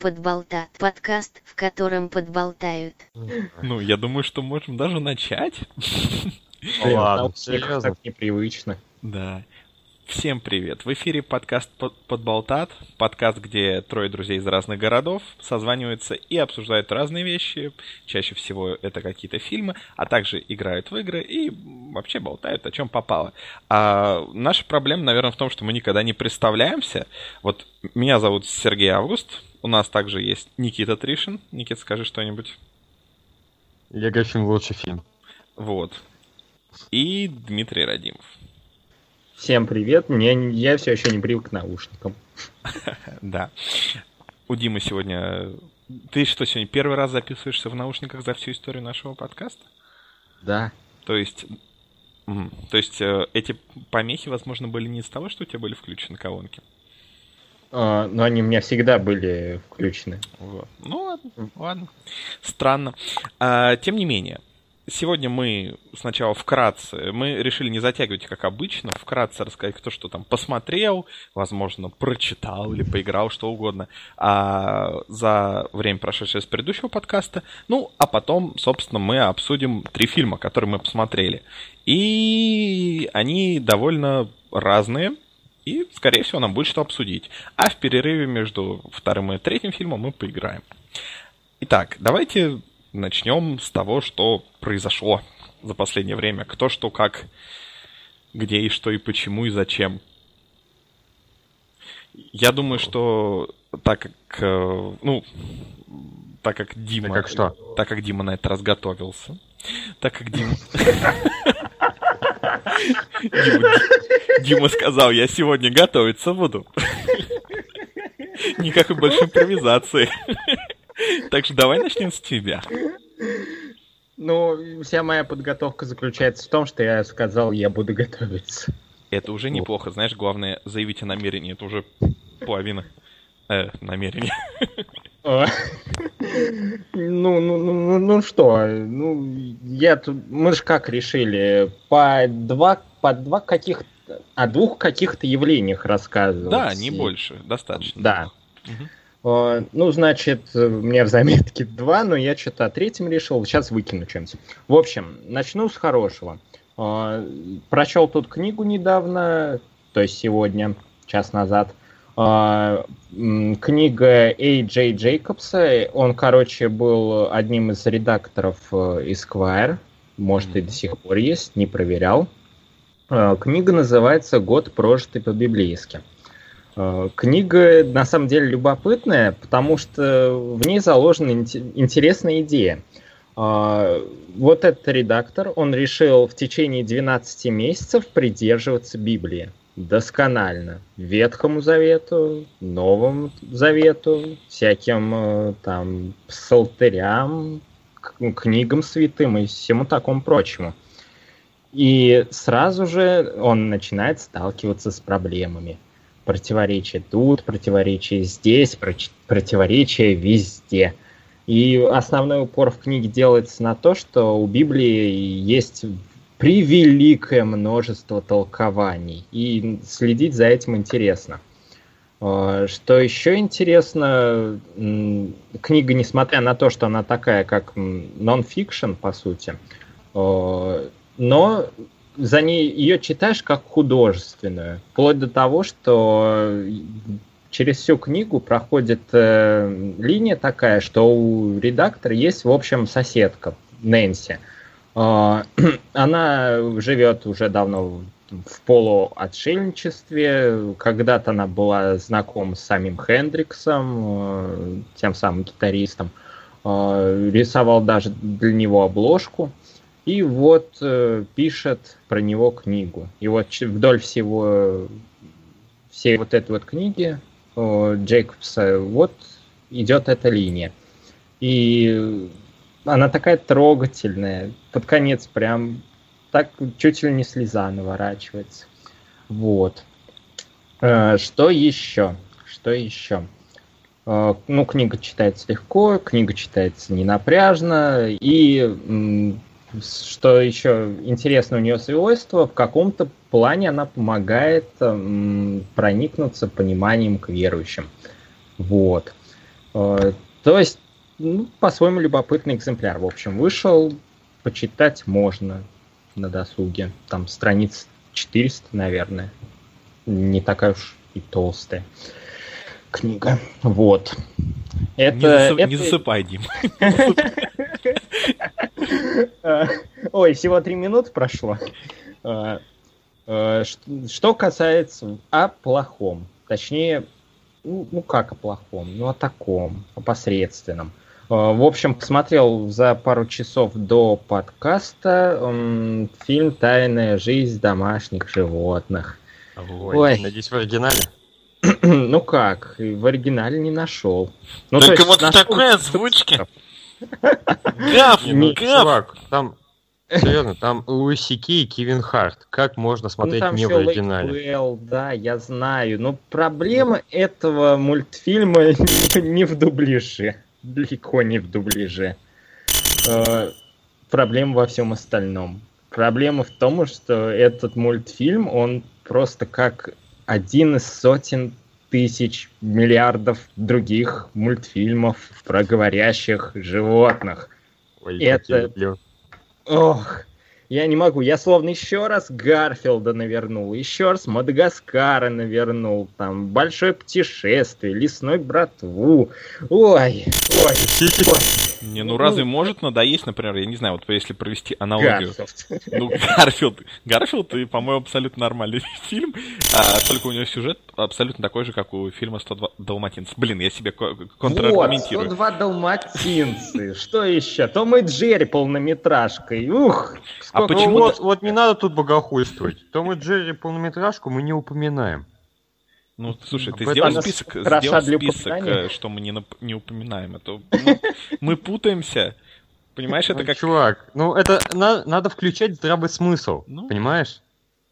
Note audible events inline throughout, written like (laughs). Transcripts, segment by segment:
Подболтат. Подкаст, в котором подболтают. Ну, я думаю, что можем даже начать. Ладно, серьезно? Так непривычно. Да. Всем привет. В эфире подкаст «Под- Подболтат. Подкаст, где трое друзей из разных городов созваниваются и обсуждают разные вещи. Чаще всего это какие-то фильмы, а также играют в игры и вообще болтают о чем попало. А наша проблема, наверное, в том, что мы никогда не представляемся. Вот меня зовут Сергей Август. У нас также есть Никита Тришин. Никит, скажи что-нибудь. Егофин лучший фильм. Вот. И Дмитрий Радимов. Всем привет. Мне, я все еще не привык к наушникам. (laughs) Да. У Димы сегодня... Ты что, сегодня первый раз записываешься в наушниках за всю историю нашего подкаста? Да. То есть... То есть э, эти помехи, возможно, были не из того, что у тебя были включены колонки? А, но они у меня всегда были включены. Ну ладно, ладно. Странно. А, тем не менее, сегодня мы сначала вкратце, мы решили не затягивать, как обычно, вкратце рассказать, кто что там посмотрел, возможно, прочитал или поиграл, что угодно, а, за время, прошедшее с предыдущего подкаста. Ну, а потом, собственно, мы обсудим три фильма, которые мы посмотрели. И они довольно разные, и, скорее всего, нам будет что обсудить. А в перерыве между вторым и третьим фильмом мы поиграем. Итак, давайте начнем с того, что произошло за последнее время. Кто что, как, где и что, и почему, и зачем. Я думаю, что так как, э, ну, так как Дима... Так как что? Так как Дима на это разготовился. Так как Дима... (laughs) Дима, Дима сказал, я сегодня готовиться буду. Никакой больше импровизации. Так что давай начнем с тебя. Ну, вся моя подготовка заключается в том, что я сказал, я буду готовиться. Это уже неплохо, знаешь, главное заявить о намерении, это уже половина э, намерения. Ну, ну, ну, ну, ну что, ну, я тут, мы же как решили, по два, по два каких о двух каких-то явлениях рассказывать. Да, не больше, достаточно. Да. Э, Ну, значит, у меня в заметке два, но я что-то о третьем решил. Сейчас выкину чем-то. В общем, начну с хорошего. Э, Прочел тут книгу недавно, то есть сегодня, час назад. М, Книга A. J. Джейкобса. Он, короче, был одним из редакторов э, Esquire. Может, и до сих пор есть, не проверял. Э, Книга называется «Год, прожитый по-библейски». Э, Книга на самом деле любопытная, потому что в ней заложена инте- интересная идея. Вот этот редактор, он решил в течение 12 месяцев придерживаться Библии досконально. Ветхому Завету, Новому Завету, всяким э, там псалтырям, к- книгам святым и всему такому прочему. И сразу же он начинает сталкиваться с проблемами противоречия тут, противоречия здесь, противоречия везде. И основной упор в книге делается на то, что у Библии есть превеликое множество толкований, и следить за этим интересно. Э, Что еще интересно, книга, несмотря на то, что она такая, как нон-фикшн, по сути, э, но за ней ее читаешь как художественную, вплоть до того, что через всю книгу проходит э, линия такая, что у редактора есть, в общем, соседка Нэнси. Э, (clears throat) она живет уже давно в- полуотшельничестве. Когда-то она была знакома с самим Хендриксом, э, тем самым гитаристом. Э, рисовал даже для него обложку. И вот э, пишет про него книгу. И вот вдоль всего всей вот этой вот книги э, Джейкобса вот идет эта линия. И она такая трогательная. Под конец прям так чуть ли не слеза наворачивается. Вот. Э, Что еще? Что еще? Э, Ну, книга читается легко, книга читается не напряжно, и что еще интересно у нее свойство, в каком-то плане она помогает проникнуться пониманием к верующим. Вот. Э, то есть, ну, по-своему любопытный экземпляр. В общем, вышел, почитать можно на досуге. Там страниц 400, наверное. Не такая уж и толстая книга. Вот. Это, не, засып... это... не засыпай, Дим. (laughs) Ой, всего три минуты прошло. А, а, что касается о плохом, точнее, ну, ну как о плохом, ну о таком, о посредственном. А, в общем, посмотрел за пару часов до подкаста фильм «Тайная жизнь домашних животных». Ой, Ой. надеюсь, в оригинале? (clears throat) ну как, в оригинале не нашел. Ну, так вот в такой озвучке. Гав, ну, чувак, там Серьезно, там (laughs) Луиси Кей и Кевин Харт. Как можно ну, смотреть ну, не в оригинале? Well, да, я знаю. Но проблема этого мультфильма (laughs) не в дубляже. Далеко не в дубляже. Э, проблема во всем остальном. Проблема в том, что этот мультфильм, он просто как один из сотен тысяч миллиардов других мультфильмов про говорящих животных. Ой, Это... Ох, я не могу. Я словно еще раз Гарфилда навернул, еще раз Мадагаскара навернул, там, Большое путешествие, Лесную братву. Ой, ой, ой. Не, ну разве может надоесть, например, я не знаю, вот если провести аналогию. Гарфилд. Ну, Гарфилд. Гарфилд, и, по-моему, абсолютно нормальный (laughs) фильм, а, только у него сюжет абсолютно такой же, как у фильма «102 далматинцев». Блин, я себе контраргументирую. Вот, 102 далматинцы, что еще? Том и Джерри полнометражкой, ух! А почему... Вот, вот не надо тут богохульствовать. Том и Джерри полнометражку мы не упоминаем. Ну, слушай, ты сделал список, сделал список, э, что мы не, не упоминаем. Это мы, мы путаемся. Понимаешь, это как... Чувак, ну это на, надо включать здравый смысл, ну, понимаешь?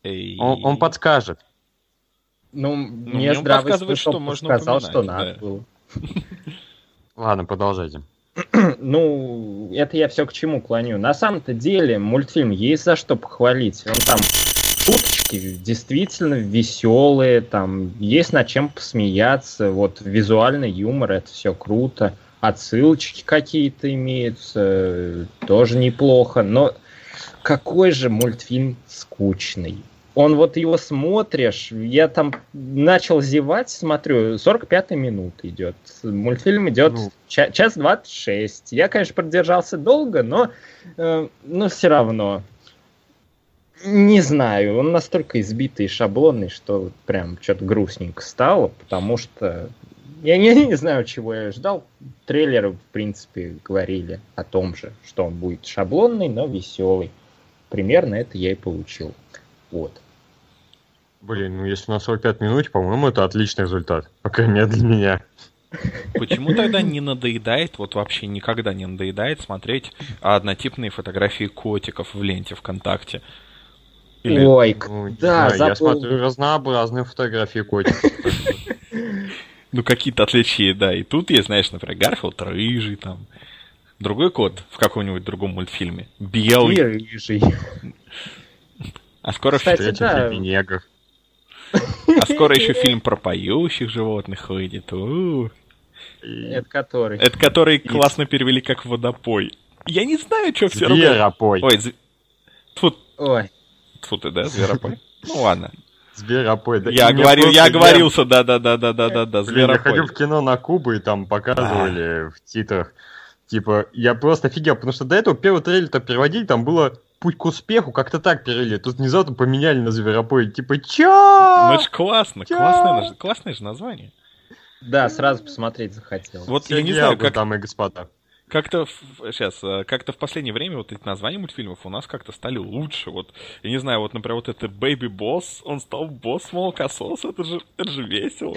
Эй... Он, он подскажет. Ну, ну мне здравый смысл что можно сказал, что надо да. было. (laughs) Ладно, продолжайте. (clears throat) ну, это я все к чему клоню. На самом-то деле мультфильм есть за что похвалить. Он там шуточки действительно веселые, там есть над чем посмеяться, вот визуальный юмор, это все круто, отсылочки какие-то имеются, тоже неплохо, но какой же мультфильм скучный. Он вот его смотришь, я там начал зевать, смотрю, 45 минут идет. Мультфильм идет ну. ча- час 26. Я, конечно, продержался долго, но, э, но все равно. Не знаю, он настолько избитый и шаблонный, что прям что-то грустненько стало, потому что я не, (laughs) не знаю, чего я ждал. Трейлеры, в принципе, говорили о том же, что он будет шаблонный, но веселый. Примерно это я и получил. Вот. Блин, ну если на 45 минут, по-моему, это отличный результат. По крайней мере, для меня. Почему тогда не надоедает, вот вообще никогда не надоедает смотреть однотипные фотографии котиков в ленте ВКонтакте? Или... Ой, ну, да, знаю, я смотрю разнообразные фотографии котиков. (laughs) Ну, какие-то отличия, да. И тут есть, знаешь, например, Гарфилд рыжий там. Другой кот в каком-нибудь другом мультфильме. Белый. И рыжий. А скоро Кстати, да. негр. А скоро еще фильм про поющих животных выйдет. Это который? Это который классно перевели как водопой. Я не знаю, что все равно. Зверопой. Ой, Тут. Ой. Тьфу ты, да, зверопой? Ну ладно. Зверопой, да. Я говорил, я оговорился, да, да, да, да, да, да, да, зверопой. Я ходил в кино на Кубу и там показывали в титрах. Типа, я просто офигел, потому что до этого первый трейлер-то переводили, там было путь к успеху, как-то так перевели. Тут внезапно поменяли на зверопой. Типа, чё? Ну это ж классно, классное, классное же название. Да, сразу посмотреть захотел. Вот я не знаю, как... Дамы и господа. Как-то сейчас, э, как-то в последнее время вот эти названия мультфильмов у нас как-то стали лучше. Вот, я не знаю, вот, например, вот это Baby Boss, он стал босс молокосос, это же, это же весело.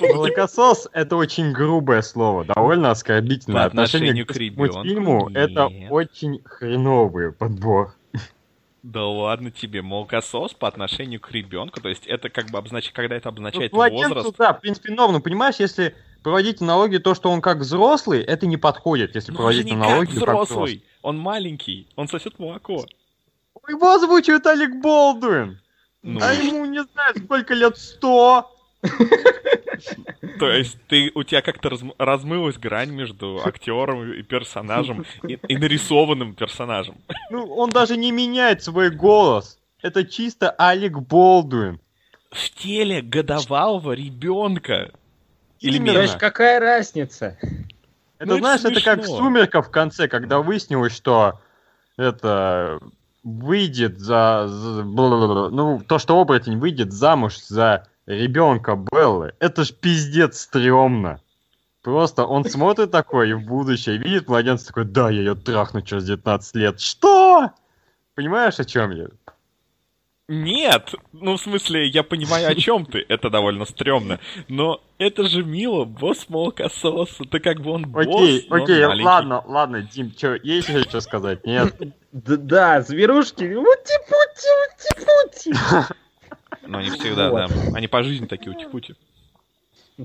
Молокосос — это очень грубое слово, довольно оскорбительное. По отношению к мультфильму это очень хреновый подбор. Да ладно тебе, молокосос по отношению к ребенку, то есть это как бы обозначает, когда это обозначает ну, возраст. Да, в принципе, норм, понимаешь, если проводить аналогию, то, что он как взрослый, это не подходит, если Но проводить он аналогию как взрослый. как взрослый. Он маленький, он сосет молоко. Его озвучивает Алек Болдуин. Ну. А ему, не знаю, сколько лет, сто. То есть ты, у тебя как-то разм- размылась грань между актером и персонажем, и, и нарисованным персонажем. Ну, он даже не меняет свой голос. Это чисто Алек Болдуин. В теле годовалого ребенка. Или Именно. То есть какая разница? Это, Ну, это знаешь, это как в смешно. «Сумерках» в конце, когда выяснилось, что это выйдет за... за-. Ну, то, что оборотень выйдет замуж за ребенка Беллы. Это ж пиздец стрёмно. Просто он (laughs) смотрит такой в будущее, видит младенца такой, да, я ее трахну через 19 лет. Что? Понимаешь, о чем я? Нет! Ну, в смысле, я понимаю, о чем ты. Это довольно стрёмно. Но это же мило, босс молокосос. Это как бы он босс, Окей, но окей, маленький. ладно, ладно, Дим, чё, есть еще что сказать? Нет? (laughs) Да, зверушки. Ути-пути, ути-пути. (laughs) Но не всегда, Вот. да. Они по жизни такие ути-пути.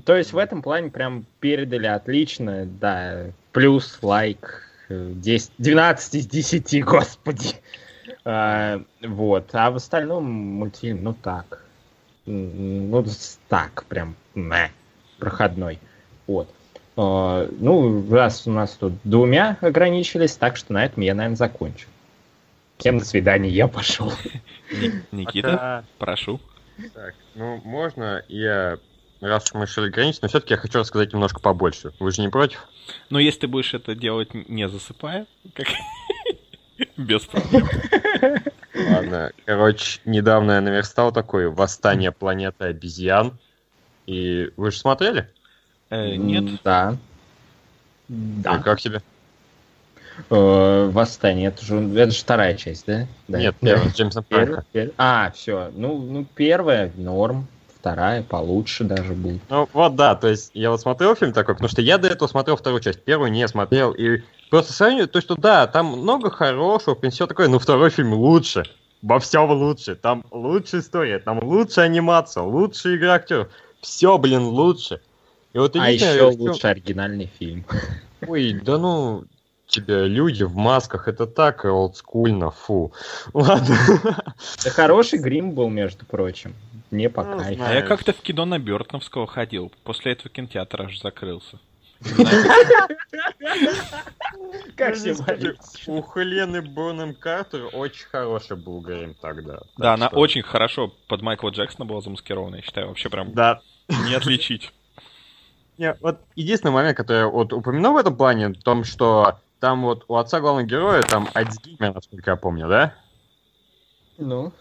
То есть в этом плане прям передали отлично, да. Плюс лайк э, 10, 12 из 10, (laughs) господи. А, вот. А в остальном мультфильм, ну так. Ну, так, прям, мeh, проходной. Вот. А, ну, раз у нас тут двумя ограничились, так что на этом я, наверное, закончу. Всем до свидания, я пошел. Ни- Никита, Пока. прошу. Так, ну можно я, раз уж мы решили границу, но все-таки я хочу рассказать немножко побольше. Вы же не против? Но если ты будешь это делать не засыпая, как... (laughs) без проблем. Ладно. Короче, недавно я наверстал такое «Восстание планеты обезьян». И вы же смотрели? Э, Нет? Да. И Да. как тебе? Э, Восстание, это же, это же вторая часть, да? да. Нет, первая. Франко. первая. А, все. Ну, ну, первая норм, вторая получше даже будет. Ну вот да, то есть я вот смотрел фильм такой, потому что я до этого смотрел вторую часть, первую не смотрел, и просто сравниваю, то что да, там много хорошего, в принципе, все такое, но второй фильм лучше, во всем лучше, там лучшая история, там лучшая анимация, лучшая игра актеров, все, блин, лучше. И вот А еще лучше оригинальный фильм. Ой, да ну, тебе люди в масках, это так олдскульно, фу. Ладно. Да хороший грим был, между прочим. Мне по Ну, кайфу. А я как-то в кино на Бертоновского ходил. После этого кинотеатр аж закрылся. Как Ну, все не У Хелены Бонем Картер очень хороший был грим тогда. Да, она очень хорошо под Майкла Джексона была замаскирована, я считаю. Вообще прям Да, не отличить. Не, вот единственный момент, который я вот упомянул в этом плане, в том, что там вот у отца главного героя там Альцгеймер, насколько я помню, да? Ну,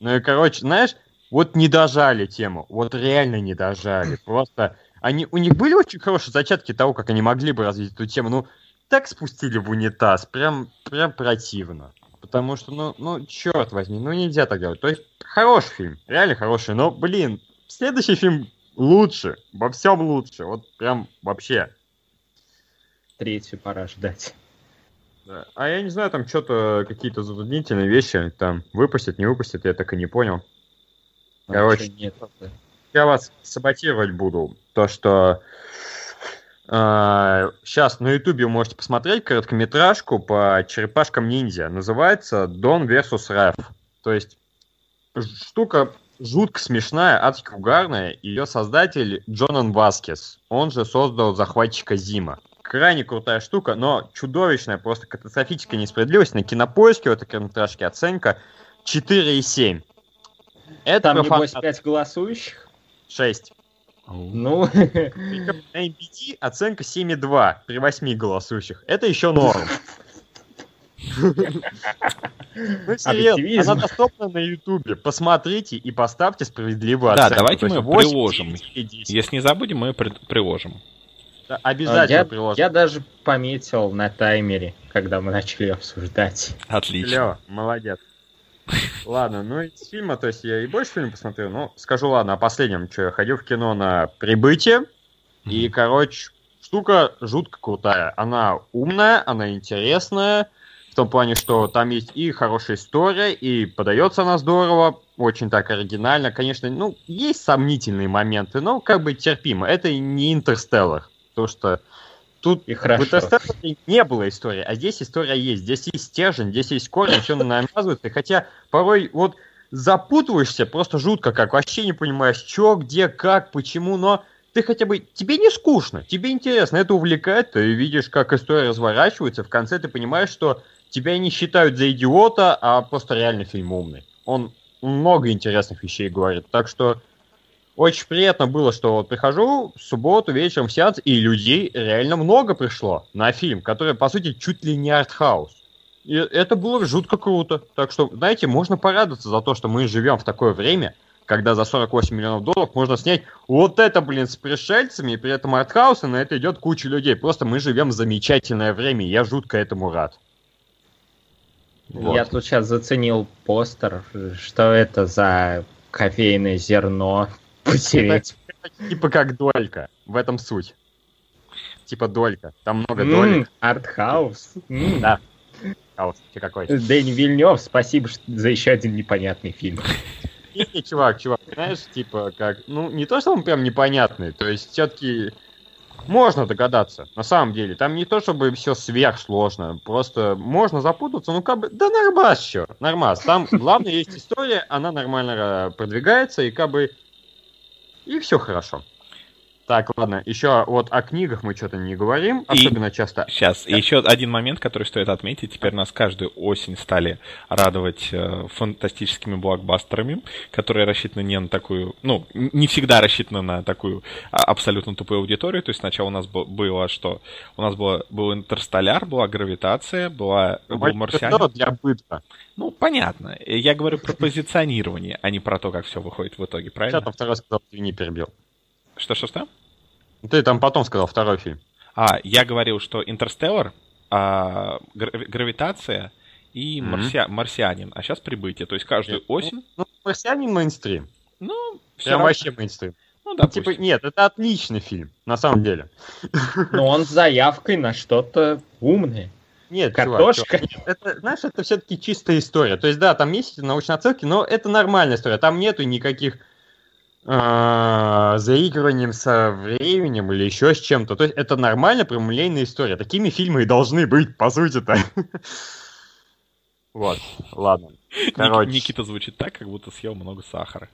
Ну и, короче, знаешь, вот не дожали тему, вот реально не дожали. Просто они, у них были очень хорошие зачатки того, как они могли бы развить эту тему, ну, так спустили в унитаз, прям, прям противно. Потому что, ну, ну, черт возьми, ну нельзя так делать. То есть, хороший фильм, реально хороший, но, блин, следующий фильм лучше, во всем лучше, вот прям вообще. Третью пора ждать. Да. А я не знаю, там что-то, какие-то затруднительные вещи там выпустят, не выпустят, я так и не понял. Короче, А нет. Я вас саботировать буду. То, что сейчас на ютубе можете посмотреть короткометражку по черепашкам ниндзя. Называется Дон vs. Рэф. То есть штука жутко смешная, адски угарная. Ее создатель Джонан Васкес. Он же создал захватчика Зима. Крайне крутая штука, но чудовищная, просто катастрофическая несправедливость. На кинопоиске у этой короткометражки оценка 4,7. Это Там, про небось, фанат- пять голосующих? 6. Ну, (laughs) На MPT оценка 7,2 при 8 голосующих. Это еще норм. (laughs) Ну, серьезно, она доступна на Ютубе. Посмотрите и поставьте справедливую Да, оценку. давайте То есть мы 8, приложим. 9 или 10. Если не забудем, мы при- приложим. А Обязательно я, приложим. я даже пометил на таймере, когда мы начали обсуждать. Отлично. Клево, молодец. Ладно, ну из фильма, то есть я и больше фильм посмотрел, но скажу, ладно, о последнем, что я ходил в кино на «Прибытие», и, короче, штука жутко крутая. Она умная, она интересная, в том плане, что там есть и хорошая история, и подается она здорово, очень так оригинально. Конечно, ну, есть сомнительные моменты, но как бы терпимо. Это и не «Интерстеллар», потому что тут И хорошо. в «Интерстелларе» не было истории, а здесь история есть. Здесь есть стержень, здесь есть корень, все навязывается. Хотя порой вот запутываешься просто жутко, как вообще не понимаешь, что, где, как, почему, но ты хотя бы, тебе не скучно, тебе интересно, это увлекает, ты видишь, как история разворачивается, в конце ты понимаешь, что тебя не считают за идиота, а просто реально фильм умный. Он много интересных вещей говорит, так что очень приятно было, что вот прихожу в субботу вечером в сеанс, и людей реально много пришло на фильм, который, по сути, чуть ли не артхаус. И это было жутко круто. Так что, знаете, можно порадоваться за то, что мы живем в такое время, когда за 48 миллионов долларов можно снять вот это, блин, с пришельцами, и при этом артхаус, и на это идет куча людей. Просто мы живем в замечательное время, и я жутко этому рад. Вот. Я тут сейчас заценил постер, что это за кофейное зерно потереть. Типа, типа как долька, в этом суть. Типа долька, там много mm, долек. Артхаус. Mm. Да. Хаус, какой. Дэнни Вильнев, спасибо за еще один непонятный фильм. Не, чувак, чувак, знаешь, типа, как, ну, не то, что он прям непонятный, то есть все-таки можно догадаться, на самом деле. Там не то, чтобы все сверхсложно, просто можно запутаться, ну, как бы, да нормас еще, нормас. Там, главное, есть история, она нормально э, продвигается, и как бы, и все хорошо. Так, ладно, еще вот о книгах мы что-то не говорим, особенно и часто. Сейчас, и еще один момент, который стоит отметить. Теперь нас каждую осень стали радовать э, фантастическими блокбастерами, которые рассчитаны не на такую, ну, не всегда рассчитаны на такую а, абсолютно тупую аудиторию. То есть сначала у нас было что? У нас было, был Интерстелляр, была Гравитация, была, ну, был Марсианин. для быта. Ну, понятно. Я говорю про позиционирование, а не про то, как все выходит в итоге, правильно? Сейчас второй сказал, ты не перебил. Что-что-что? Ты там потом сказал второй фильм. А, я говорил, что Интерстеллар, а, гравитация и mm-hmm. марсианин, а сейчас прибытие. То есть каждую нет, осень. Ну, ну, марсианин мейнстрим. Ну, все Прям равно... вообще мейнстрим. Ну, да, ну, типа, нет, это отличный фильм, на самом деле. Но он с заявкой на что-то умное. Нет, картошка. Чувак, чувак, это, знаешь, это все-таки чистая история. То есть, да, там есть научные оценки, но это нормальная история. Там нету никаких заигрыванием со временем или еще с чем-то. То есть это нормально прямолинейная история. Такими фильмы и должны быть, по сути-то. (laughs) Вот, ладно. Короче. Никита звучит так, как будто съел много сахара.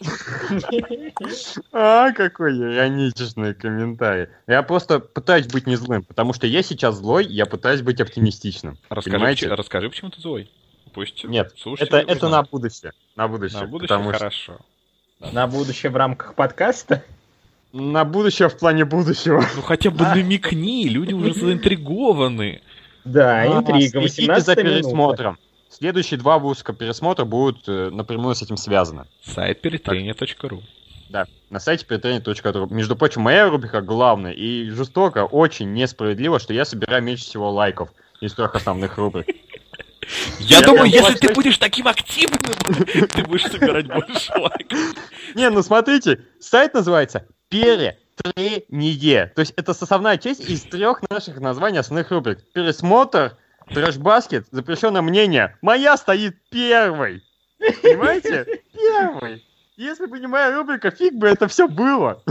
(laughs) А, какой ироничный комментарий. Я просто пытаюсь быть не злым, потому что я сейчас злой, я пытаюсь быть оптимистичным. Расскажи, расскажи почему ты злой. Пусть Нет, это, это на будущее. На будущее. На будущее хорошо. На будущее в рамках подкаста? На будущее в плане будущего. Ну хотя бы намекни, люди уже заинтригованы. Да, а, интрига. 18 за пересмотром. Следующие два выпуска пересмотра будут э, напрямую с этим связаны. Сайт перетрение.ру Да, на сайте перетрение.ру. Между прочим, моя рубрика главная и жестоко, очень несправедливо, что я собираю меньше всего лайков из трех основных рубрик. Я, думаю, если ты будешь таким активным, (laughs) ты будешь собирать больше лайков. Не, ну смотрите, сайт называется Перетрение. То есть это составная часть из трех наших названий основных рубрик. Пересмотр, трэш-баскет, запрещенное мнение. Моя стоит первой. Понимаете? (laughs) Первой. Если бы не моя рубрика, фиг бы это все было.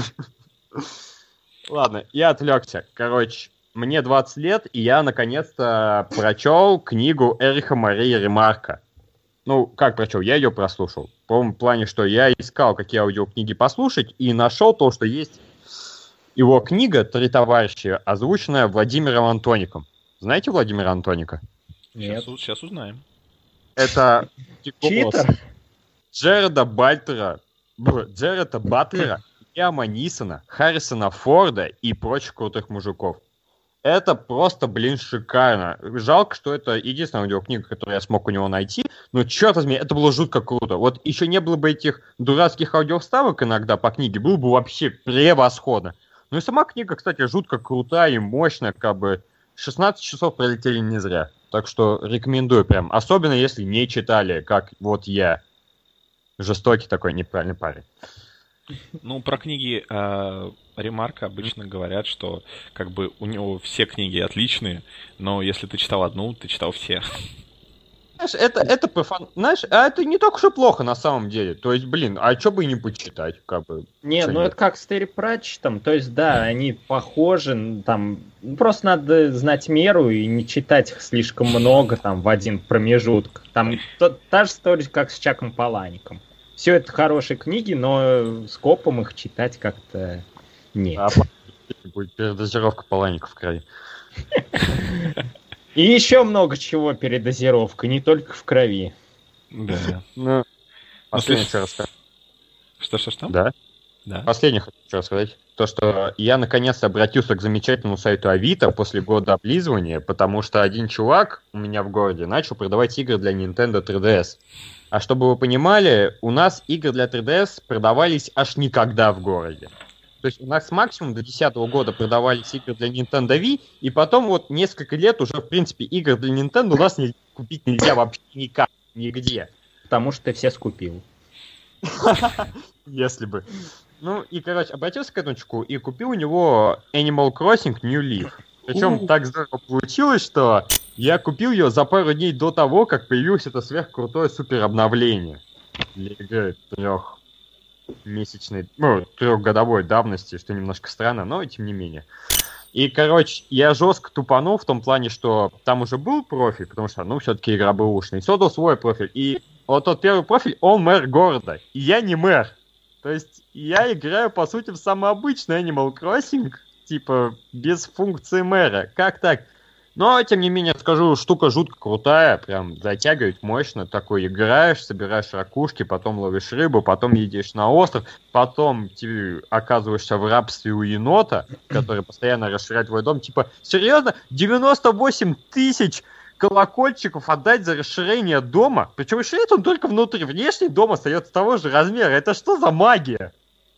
(laughs) Ладно, я отвлекся. Короче, мне 20 лет, и я наконец-то прочел книгу Эриха Марии Ремарка. Ну, как прочел? Я ее прослушал. В том плане, что я искал, какие аудиокниги послушать, и нашел то, что есть его книга «Три товарища», озвученная Владимиром Антоником. Знаете Владимира Антоника? Нет. Сейчас, сейчас узнаем. Это Читер? Джереда Бальтера, Джереда Батлера, Яма Нисона, Харрисона Форда и прочих крутых мужиков. Это просто, блин, шикарно. Жалко, что это единственная аудиокнига, которую я смог у него найти. Но, черт возьми, это было жутко круто. Вот еще не было бы этих дурацких аудиоставок иногда по книге, было бы вообще превосходно. Ну и сама книга, кстати, жутко крутая и мощная, как бы 16 часов пролетели не зря. Так что рекомендую прям. Особенно если не читали, как вот я. Жестокий такой неправильный парень. Ну, про книги э, Ремарка обычно говорят, что как бы у него все книги отличные, но если ты читал одну, ты читал все. Знаешь, это, это профан... Знаешь, а это не так уж и плохо на самом деле. То есть, блин, а что бы и не почитать, как бы. Не, ну это как с Терри Пратчетом. То есть, да, они похожи, там, просто надо знать меру и не читать их слишком много, там, в один промежуток. Там то, та же история, как с Чаком Палаником. Все это хорошие книги, но скопом их читать как-то Нет. А будет передозировка поланика в крови. И еще много чего передозировка, не только в крови. Да. Ну, последнее слушай- что рассказать. Что, что, что? Да. Да. Последнее хочу что рассказать. То, что я наконец-то обратился к замечательному сайту Авито после года облизывания, потому что один чувак у меня в городе начал продавать игры для Nintendo 3DS. А чтобы вы понимали, у нас игры для 3DS продавались аж никогда в городе. То есть у нас максимум до 2010 года продавались игры для Nintendo Wii, и потом вот несколько лет уже, в принципе, игр для Nintendo у нас не- купить нельзя вообще никак, нигде. Потому что ты все скупил. Если бы. Ну, и, короче, обратился к этому чуваку и купил у него Animal Crossing New Leaf. Причем так здорово получилось, что я купил ее за пару дней до того, как появилось это сверхкрутое супер обновление для игры трехмесячной, ну, трехгодовой давности, что немножко странно, но тем не менее. И, короче, я жестко тупанул в том плане, что там уже был профиль, потому что, ну, все-таки игра бэушная, и создал свой профиль. И вот тот первый профиль, он мэр города, и я не мэр. То есть я играю, по сути, в самый обычный Animal Crossing, типа, без функции мэра. Как так? Но, тем не менее, скажу, штука жутко крутая, прям затягивает мощно. Такой играешь, собираешь ракушки, потом ловишь рыбу, потом едешь на остров, потом ты оказываешься в рабстве у енота, который постоянно расширяет твой дом. Типа, серьезно? 98 тысяч колокольчиков отдать за расширение дома? Причем расширяет он только внутри. Внешний дом остается того же размера. Это что за магия?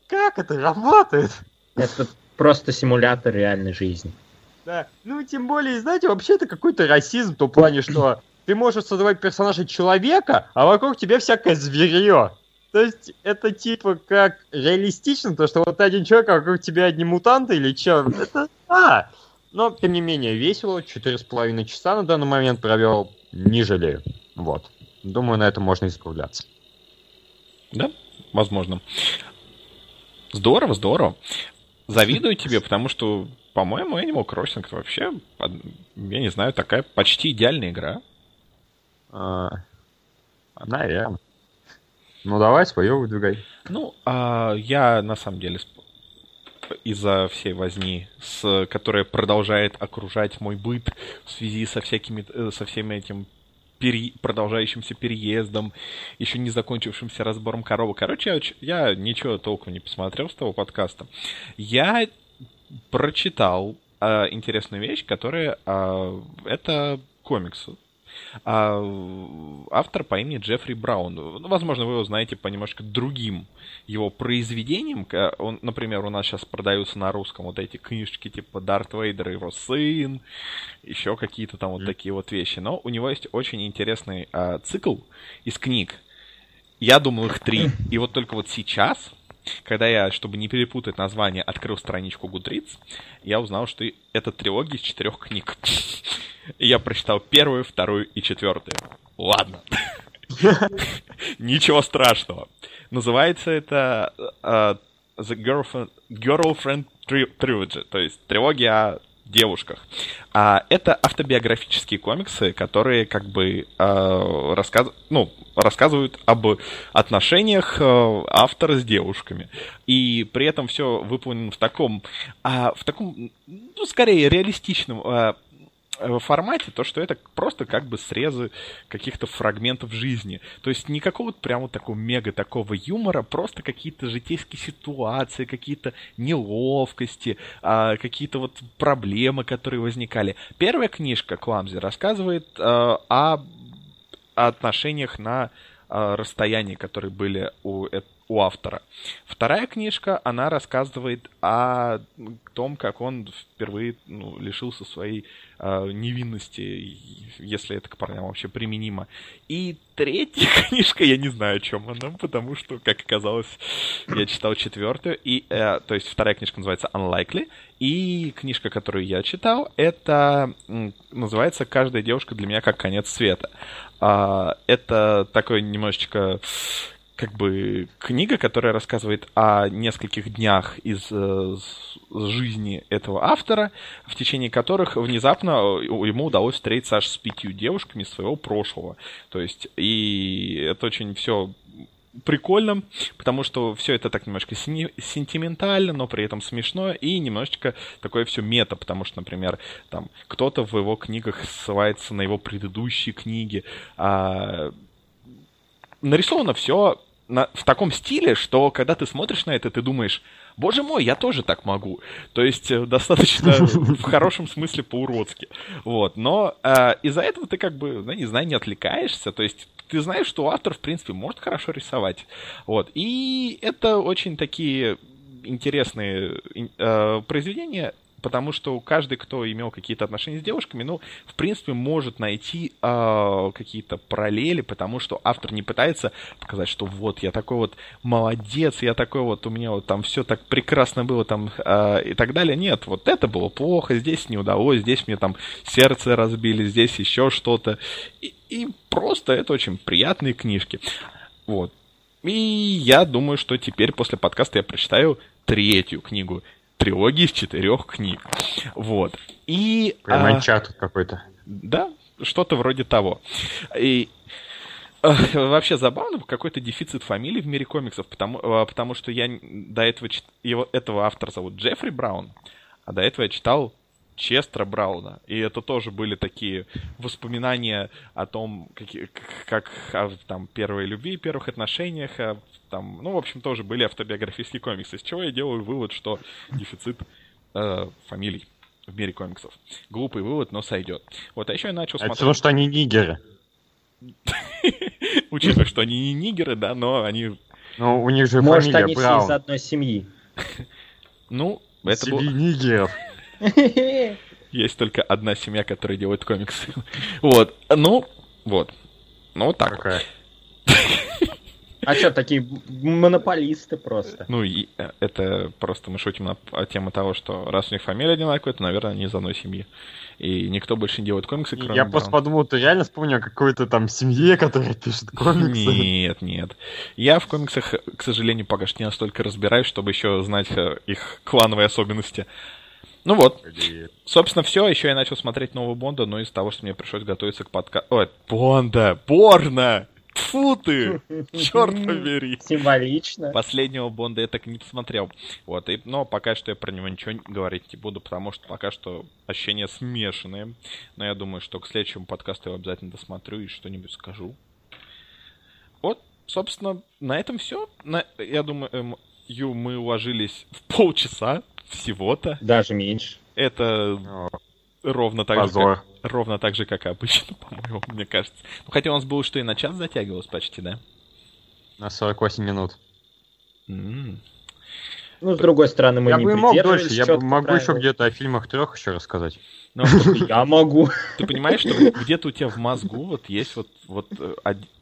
Как это работает? Это просто симулятор реальной жизни. Да. Ну, тем более, знаете, вообще это какой-то расизм в том плане, что ты можешь создавать персонажа человека, а вокруг тебя всякое зверье. То есть это типа как реалистично, то что вот один человек, а вокруг тебя одни мутанты или что? Это а. Но, тем не менее, весело. Четыре с половиной часа на данный момент провел. Не жалею. Вот. Думаю, на этом можно исправляться. Да, возможно. Здорово, здорово. Завидую тебе, потому что, по-моему, Animal Crossing вообще, я не знаю, такая почти идеальная игра. А, наверное. Ну, давай свое выдвигай. Ну, а я на самом деле из-за всей возни, с, которая продолжает окружать мой быт в связи со всякими, э, со всеми этим пере- продолжающимся переездом, еще не закончившимся разбором коробок. Короче, я, я ничего толком не посмотрел с того подкаста. Я прочитал а, интересную вещь, которая а, это комиксы. А, автор по имени Джеффри Браун. Ну, возможно, вы его знаете по немножко другим его произведениям. Он, например, у нас сейчас продаются на русском вот эти книжечки типа Дарт Вейдер и его сын, еще какие-то там вот Мгм. такие вот вещи. Но у него есть очень интересный а, цикл из книг. Я думал их три. И вот только вот сейчас, когда я, чтобы не перепутать название, открыл страничку Goodreads, я узнал, что это трилогия из четырех книг. Я прочитал первую, вторую и четвертую. Ладно. Ничего страшного. Называется это э, The Girlfriend, Girlfriend Tri- Trilogy, то есть трилогия о девушках. А это автобиографические комиксы, которые как бы э, рассказ... ну, рассказывают об отношениях э, автора с девушками. И при этом все выполнено в таком, а, в таком, ну, скорее реалистичном э, формате, то, что это просто как бы срезы каких-то фрагментов жизни. То есть не какого-то прямо такого мега такого юмора, просто какие-то житейские ситуации, какие-то неловкости, а, какие-то вот проблемы, которые возникали. Первая книжка Кламзи рассказывает э, о отношениях на э, расстоянии, которые были у, э- у автора. Вторая книжка, она рассказывает о том, как он впервые ну, лишился своей э, невинности, если это к парням вообще применимо. И третья (laughs) книжка, я не знаю, о чем она, потому что, как оказалось, я читал четвертую, и, э, то есть вторая книжка называется Unlikely, и книжка, которую я читал, это называется «Каждая девушка для меня как конец света». А, это такой немножечко как бы книга, которая рассказывает о нескольких днях из э, с- жизни этого автора, в течение которых внезапно э, ему удалось встретиться аж с пятью девушками из своего прошлого. То есть, и это очень все прикольно, потому что все это так немножко сентиментально, но при этом смешно и немножечко такое все мета, потому что, например, там кто-то в его книгах ссылается на его предыдущие книги. А... Нарисовано все на, в таком стиле, что когда ты смотришь на это, ты думаешь, боже мой, я тоже так могу. То есть э, достаточно (laughs) в хорошем смысле по-уродски. Вот. Но э, из-за этого ты как бы, ну, не знаю, не отвлекаешься. То есть ты знаешь, что автор, в принципе, может хорошо рисовать. Вот. И это очень такие интересные э, произведения потому что каждый, кто имел какие-то отношения с девушками, ну, в принципе, может найти э, какие-то параллели, потому что автор не пытается показать, что вот я такой вот молодец, я такой вот, у меня вот там все так прекрасно было там э, и так далее. Нет, вот это было плохо, здесь не удалось, здесь мне там сердце разбили, здесь еще что-то. И, и просто это очень приятные книжки. Вот. И я думаю, что теперь после подкаста я прочитаю третью книгу трилогии из четырех книг. Вот. И... Прям а, какой-то. Да, что-то вроде того. И э, вообще забавно, какой-то дефицит фамилий в мире комиксов, потому, э, потому что я до этого его, этого автора зовут Джеффри Браун, а до этого я читал Честера Брауна. И это тоже были такие воспоминания о том, как, как о, там, первой любви, первых отношениях. О, там, ну, в общем, тоже были автобиографические комиксы. Из чего я делаю вывод, что дефицит э, фамилий в мире комиксов. Глупый вывод, но сойдет. Вот, а еще я начал смотреть... Это потому что они нигеры. (laughs) Учитывая, что они не нигеры, да, но они... Ну, у них же Может, они все из одной семьи. (laughs) Ну, это было... нигеров. (laughs) Есть только одна семья, которая делает комиксы. (laughs) Вот. Ну, вот. Ну, вот так. Какая? (laughs) А что, такие монополисты просто? Ну, и э, это просто мы шутим на тему того, что раз у них фамилия одинаковая, то, наверное, они из одной семьи. И никто больше не делает комиксы, кроме Я просто подумал, ты реально вспомнил о какой-то там семье, которая пишет комиксы? Нет, нет. Я в комиксах, к сожалению, пока что не настолько разбираюсь, чтобы еще знать э, их клановые особенности. Ну вот. Собственно, все. Еще я начал смотреть нового Бонда, но из того, что мне пришлось готовиться к подкасту... Ой, Бонда! Борна! Фу ты! (laughs) Черт побери! Символично. Последнего Бонда я так и не посмотрел. Вот, и, но пока что я про него ничего говорить не буду, потому что пока что ощущения смешанные. Но я думаю, что к следующему подкасту я обязательно досмотрю и что-нибудь скажу. Вот, собственно, на этом все. На, я думаю, эм, Ю, мы уложились в полчаса всего-то. Даже меньше. Это ровно так Позор. же, как, ровно так же, как обычно, (laughs) по-моему, мне кажется. Ну, хотя у нас было, что и на час затягивалось почти, да? На 48 минут. Mm. Ну, с другой стороны, мы я не бы мог дольше, я бы могу правил. еще где-то о фильмах трех еще рассказать. Ну, я могу. Ты понимаешь, что где-то у тебя в мозгу вот есть вот, вот э,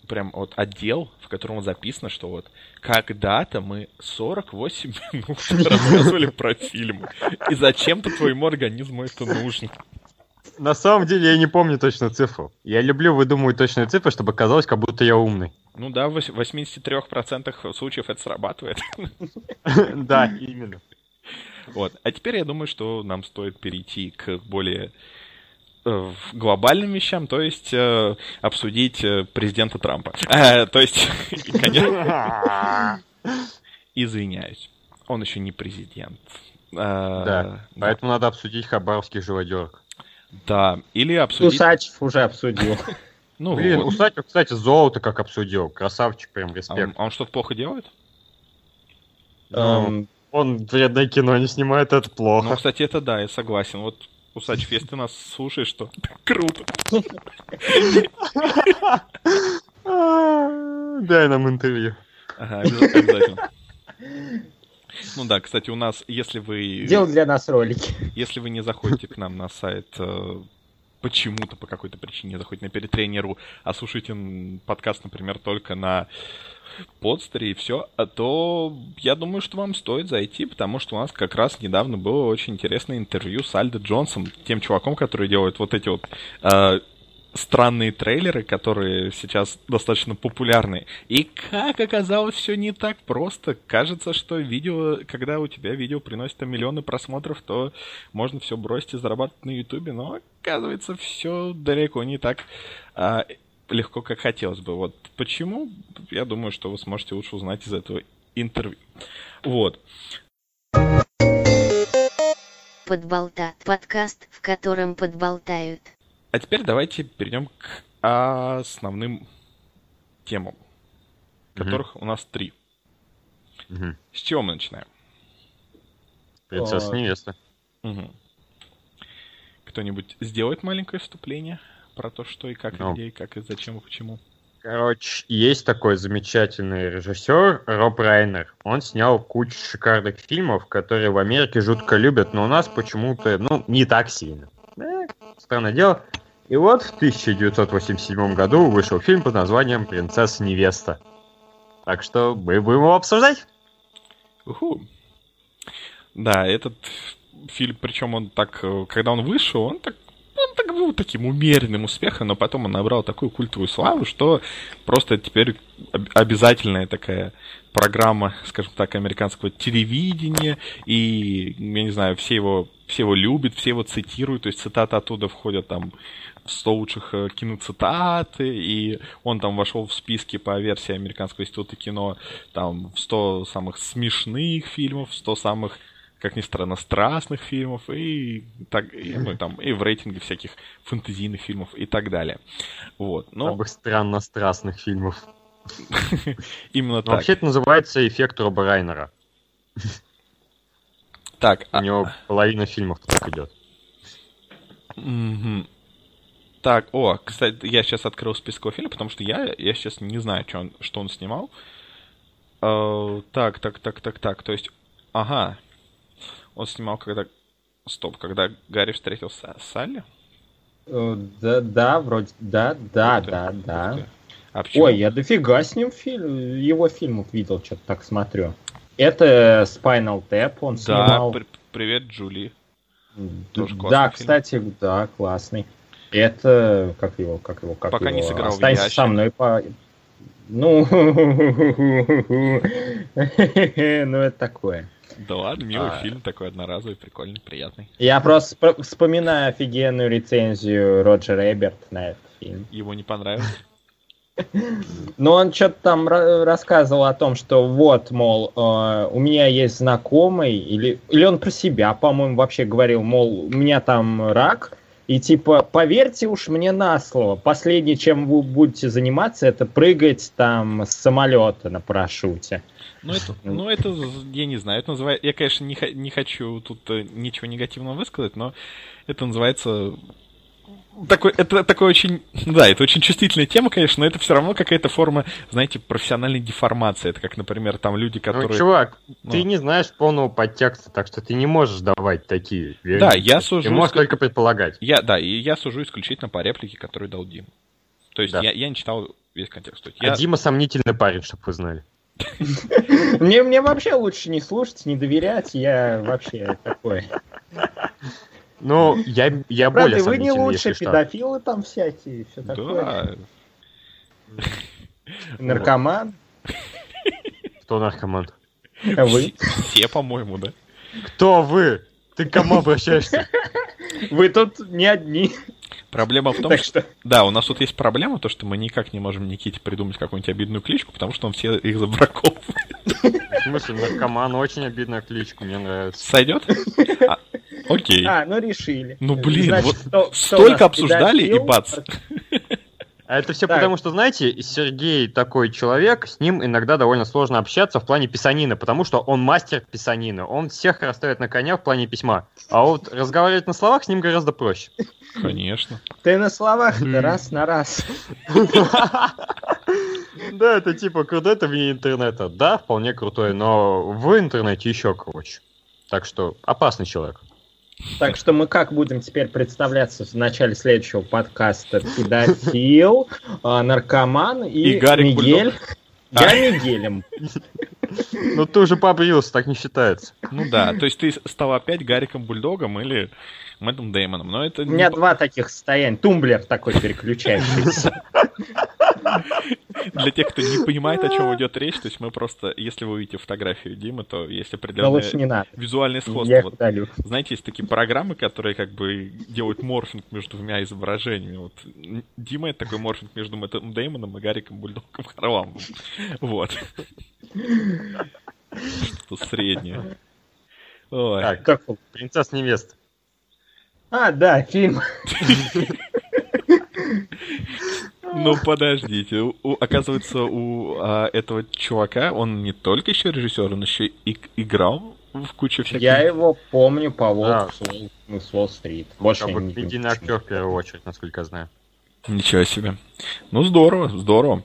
прям вот отдел, в котором записано, что вот когда-то мы 48 (laughs) минут (laughs) рассказывали про фильм. И зачем-то твоему организму это нужно. На самом деле я не помню точно цифру. Я люблю выдумывать точные цифры, чтобы казалось, как будто я умный. Ну да, в 83% случаев это срабатывает. (laughs) Да, именно. Вот. А теперь я думаю, что нам стоит перейти к более глобальным вещам, то есть э, обсудить э, президента Трампа. Э, то есть, (laughs) конечно, (laughs) извиняюсь, он еще не президент. Э, да, поэтому надо обсудить хабаровских живодерок. Да, или обсудить... Усачев уже обсудил. (laughs) Ну, Блин, вот. Усачев, кстати, золото как обсудил. Красавчик, прям респект. А он, он что-то плохо делает? Um, он вредное кино не снимает, это плохо. Ну, кстати, это да, я согласен. Вот, Усачев, если ты нас слушаешь, то круто. Дай нам интервью. Ага, обязательно. Ну да, кстати, у нас, если вы... Делал для нас ролики. Если вы не заходите к нам на сайт э, почему-то по какой-то причине заходите на перетренеру, а слушаете подкаст, например, только на подстере и все, а то я думаю, что вам стоит зайти, потому что у нас как раз недавно было очень интересное интервью с Альдо Джонсом, тем чуваком, который делает вот эти вот э, странные трейлеры, которые сейчас достаточно популярны. И как оказалось, все не так просто. Кажется, что видео, когда у тебя видео приносит миллионы просмотров, то можно все бросить и зарабатывать на Ютубе, но оказывается, все далеко не так. Легко, как хотелось бы. Вот почему, я думаю, что вы сможете лучше узнать из этого интервью. Вот. Подболтат. Подкаст, в котором подболтают. А теперь давайте перейдем к основным темам, которых у нас три. Мгм. С чего мы начинаем? Принцесса невеста. Мгм. Кто-нибудь сделает маленькое вступление про то, что и как, Ну. и где, и как, и зачем, и почему? Короче, есть такой замечательный режиссер Роб Райнер. Он снял кучу шикарных фильмов, которые в Америке жутко любят, но у нас почему-то, ну, не так сильно. Странное дело. И вот в 1987 году вышел фильм под названием «Принцесса невеста». Так что мы будем его обсуждать. Уху. Да, этот фильм, причем он так, э, когда он вышел, он так, так был таким умеренным успехом, но потом он набрал такую культовую славу, что просто теперь об- обязательная такая программа, скажем так, американского телевидения, и, я не знаю, все его, все его любят, все его цитируют, то есть цитаты оттуда входят там в 100 лучших э, киноцитаты, и он там вошел в списки по версии Американского института кино, там в 100 самых смешных фильмов, 100 самых, как ни странно, страстных фильмов, и, так, и, ну, и там, и в рейтинге всяких фэнтезийных фильмов и так далее. Вот, ну, Самых странно-страстных фильмов. (laughs) именно Но так. вообще это называется эффект Роба Райнера. (laughs) Так, У а- него половина фильмов так идет. Так, о, кстати, я сейчас открыл список фильма, потому что я, я сейчас не знаю, что он, что он снимал. Э, так, так, так, так, так. То есть, ага. Он снимал, когда... Стоп, когда Гарри встретился с Салли? Э, Да, да, вроде, да, да, ты, да, да. А почему? Ой, я дофига с ним фильм, его фильмов видел, что-то так смотрю. Это Spinal Tap он Да, снимал. при- привет, Джули. Тоже да, фильм. кстати, да, классный. Это, как его, как его, как Пока его, не сыграл в Останься ящик. со мной по... Ну, (laughs) ну это такое. Да ладно, милый А. фильм такой одноразовый, прикольный, приятный. Я просто вспоминаю офигенную рецензию Роджера Эберт на этот фильм. Его не понравилось? (laughs) Но он что-то там ра- рассказывал о том, что вот, мол, э, у меня есть знакомый, или, или он про себя, по-моему, вообще говорил, мол, у меня там рак, и типа, поверьте уж мне на слово, последнее, чем вы будете заниматься, это прыгать там с самолета на парашюте. Ну это, ну это, я не знаю, это называется, я, конечно, не, не хочу тут э, ничего негативного высказать, но это называется такой, это такой очень, да, это очень чувствительная тема, конечно, но это все равно какая-то форма, знаете, профессиональной деформации. Это как, например, там люди, которые... Ну, чувак, ну. ты не знаешь полного подтекста, так что ты не можешь давать такие. Да, я сужу... Ты можешь только предполагать. Я, да, и я сужу исключительно по реплике, которую дал Дим. То есть Да. я, я не читал весь контекст. А я... Дима сомнительный парень, чтобы вы знали. (laughs) Мне, мне вообще лучше не слушать, не доверять, я вообще такой. Ну, я, я Правда, более вы не сомнительный, лучше, педофилы там всякие, все такое. Наркоман, Кто наркоман? вы? все, по-моему, да. Кто вы? Ты к кому обращаешься? (laughs) Вы тут не одни. Проблема в том, Так что... что Да, у нас тут есть проблема, то, что мы никак не можем Никите придумать какую-нибудь обидную кличку, потому что он все их забраковывает. В смысле, наркоман очень обидная кличка, мне нравится. Сойдет? А, Окей. А, ну решили. Ну, блин, Значит, вот кто- кто столько нас обсуждали, и бац. А это все Так. потому, что, знаете, Сергей такой человек, с ним иногда довольно сложно общаться в плане писанины, потому что он мастер писанины. Он всех расставит на коня в плане письма. А вот разговаривать на словах с ним гораздо проще. Конечно. Ты на словах да раз на раз. (laughs) Да, это типа круто, это вне интернета. Да, вполне крутой, но в интернете еще круче. Так что опасный человек. Так что мы как будем теперь представляться в начале следующего подкаста? Педофил, а, наркоман и, И Гарик Мигель. Бульдог. Я Мигелем. Ну ты уже побрился, так не считается. Ну да, то есть ты стал опять Гариком Бульдогом или Мэттом Деймоном, но это... У меня два таких состояния. Тумблер такой переключающийся. (laughs) Для тех, кто не понимает, о чем идет речь, то есть мы просто, если вы увидите фотографию Димы, то есть определенное визуальное сходство. Вот, знаете, есть такие программы, которые как бы делают морфинг между двумя изображениями. Вот Дима это такой морфинг между Мэттом Деймоном и Гариком Бульдогом Харламовым. Вот. Что-то среднее. Ой. Так, Как... принцесс невест. А, да, фильм. (laughs) Ну подождите, У- оказывается, у а, этого чувака он не только еще режиссер, он еще и играл в кучу всяких. Я его помню по Волк Да. с Уолл- ну, с Уолл-стрит. Больше Как бы комедийный актер в первую очередь, насколько я знаю. Ничего себе. Ну здорово, здорово.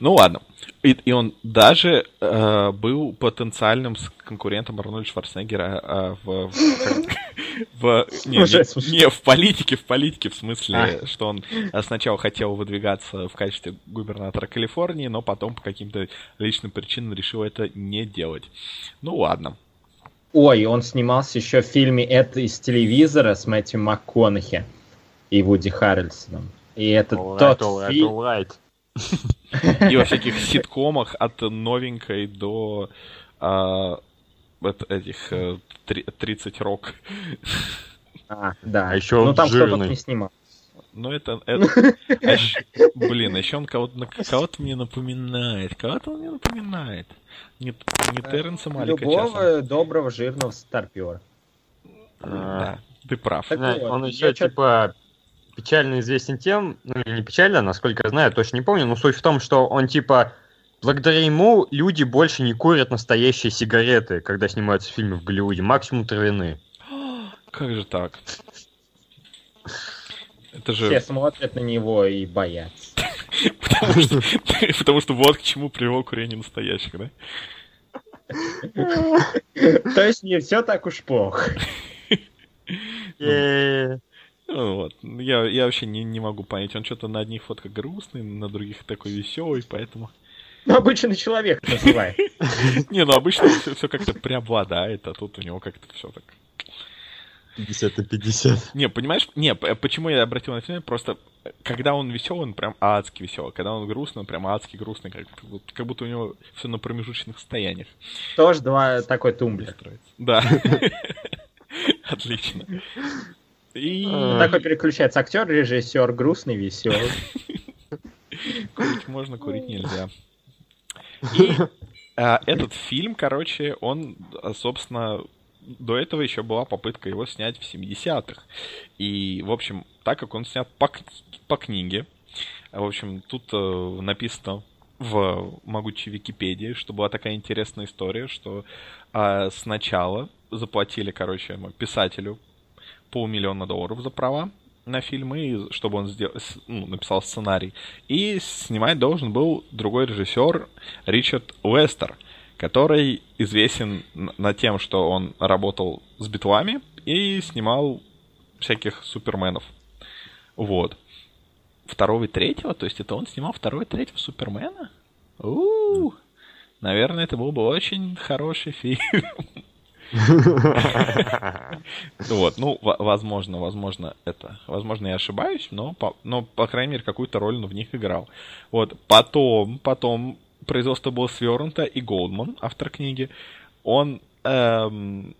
Ну ладно. И, и он даже э, был потенциальным конкурентом Арнольда Шварценеггера э, в, в, (laughs) в- не, не- не, в политике, в политике, в смысле, А. что он сначала хотел выдвигаться в качестве губернатора Калифорнии, но потом по каким-то личным причинам решил это не делать. Ну ладно. Ой, он снимался еще в фильме «Это из телевизора» с Мэтью МакКонахи и Вуди Харрельсоном. И это Alright, тот alright, фильм... И во всяких ситкомах от новенькой до а, вот этих э, три- 30 рок. А, да. А еще он ну там кто-то жирный. не снимал. Ну это... это а ещё- блин, еще он кого-то, мне напоминает. Кого-то он мне напоминает. Не, не Терренса Малика часом. Любого доброго жирного старпера. Да, ты прав. Так Да, вот, он еще, типа, печально известен тем, ну, или не печально, насколько я знаю, точно не помню, но суть в том, что он, типа, благодаря ему люди больше не курят настоящие сигареты, когда снимаются фильмы в Голливуде, максимум травяные. (gasps) Как же так? Это Все же смотрят на него и боятся. (laughs) потому что, (laughs) потому что вот к чему привело курение настоящих, да? (laughs) То есть не все так уж плохо. Э, Ну Вот. Я, я вообще не, не могу понять. Он что-то на одних фотках грустный, на других такой веселый, поэтому... Ну, обычный человек называет. (laughs) Не, ну обычно все, как-то преобладает, а тут у него как-то все так. 50 на 50. Не, понимаешь, не, почему я обратил на это внимание, просто э, когда он веселый, он прям адски веселый. Когда он грустный, он прям адски грустный, как, вот как будто у него все на промежуточных состояниях Тоже два такой тумблер. строится. Да. (laughs) Отлично. И А. Такой переключается актер, режиссер, грустный, веселый. (laughs) курить можно, курить нельзя. (laughs) И а, этот фильм, короче, он, а, собственно, до этого еще была попытка его снять в 70-х. И, в общем, так как он снят по, по книге, в общем, тут э, написано в могучей Википедии, что была такая интересная история, что а, сначала заплатили, короче, ну, писателю полмиллиона долларов за права на фильм, и чтобы он сделал, ну, написал сценарий. И снимать должен был другой режиссер Ричард Уэстер, который известен на тем, что он работал с битлами и снимал всяких суперменов. Вот. Второго и третьего? То есть это он снимал второго и третьего Супермена? у Наверное, это был бы очень хороший (laughs) фильм. Вот, ну, во- возможно, возможно, это, возможно, я ошибаюсь, но, но, по крайней мере, какую-то роль он в них играл. Вот, потом, потом производство было свернуто, и Голдман, автор книги, он эм,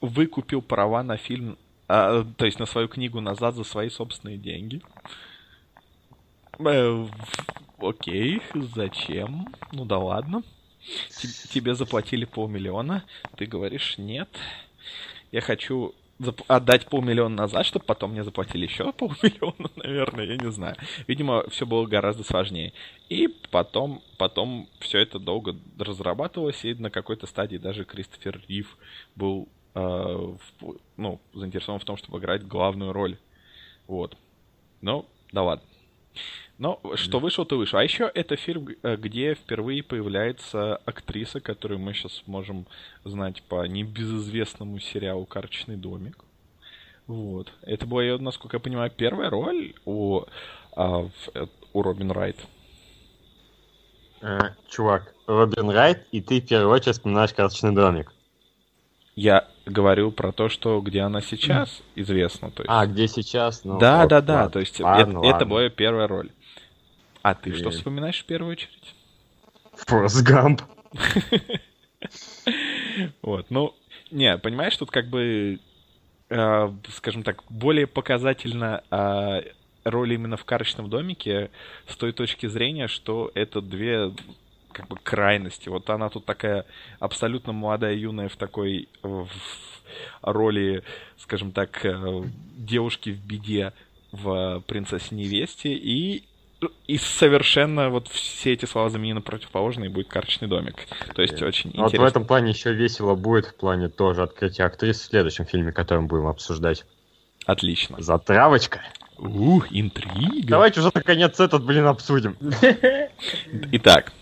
выкупил права на фильм, а, то есть на свою книгу назад за свои собственные деньги. Э, окей, зачем? Ну да ладно. Те- Тебе заплатили полмиллиона, ты говоришь нет. Я хочу отдать полмиллиона назад, чтобы потом мне заплатили еще (laughs) полмиллиона, наверное, я не знаю. Видимо, все было гораздо сложнее. И потом, потом все это долго разрабатывалось, и на какой-то стадии даже Кристофер Рив был э, в- ну, заинтересован в том, чтобы играть главную роль. Вот. Ну, да ладно. Но что вышел, то вышел. А еще это фильм, э, где впервые появляется актриса, которую мы сейчас можем знать по небезызвестному сериалу «Карточный домик». Вот. Это была ее, насколько я понимаю, первая роль у, а, в- э, у Робин Райт. Э, Чувак, Робин Райт, и ты в первую очередь вспоминаешь карточный домик. Я говорю про то, что где она сейчас известна. То есть... А, где сейчас? Ну, да, ок, да, да. ладно. То есть Ладно, это, это ладно. была её первая роль. А ты что И- вспоминаешь в первую очередь? Форс Гамп. (laughs) Вот, ну, не, понимаешь, тут как бы, э, скажем так, более показательно э, роль именно в карточном домике с той точки зрения, что это две как бы крайности. Вот она тут такая абсолютно молодая, юная в такой в роли, скажем так, э, девушки в беде в «Принцессе невесте» и и совершенно вот все эти слова заменены противоположные, и будет карточный домик. То есть очень А Вот в интересно. этом плане еще весело будет в плане тоже открытия актрис в следующем фильме, который мы будем обсуждать. Отлично. Затравочка. Ух, интрига. Давайте уже наконец этот, блин, обсудим. Итак,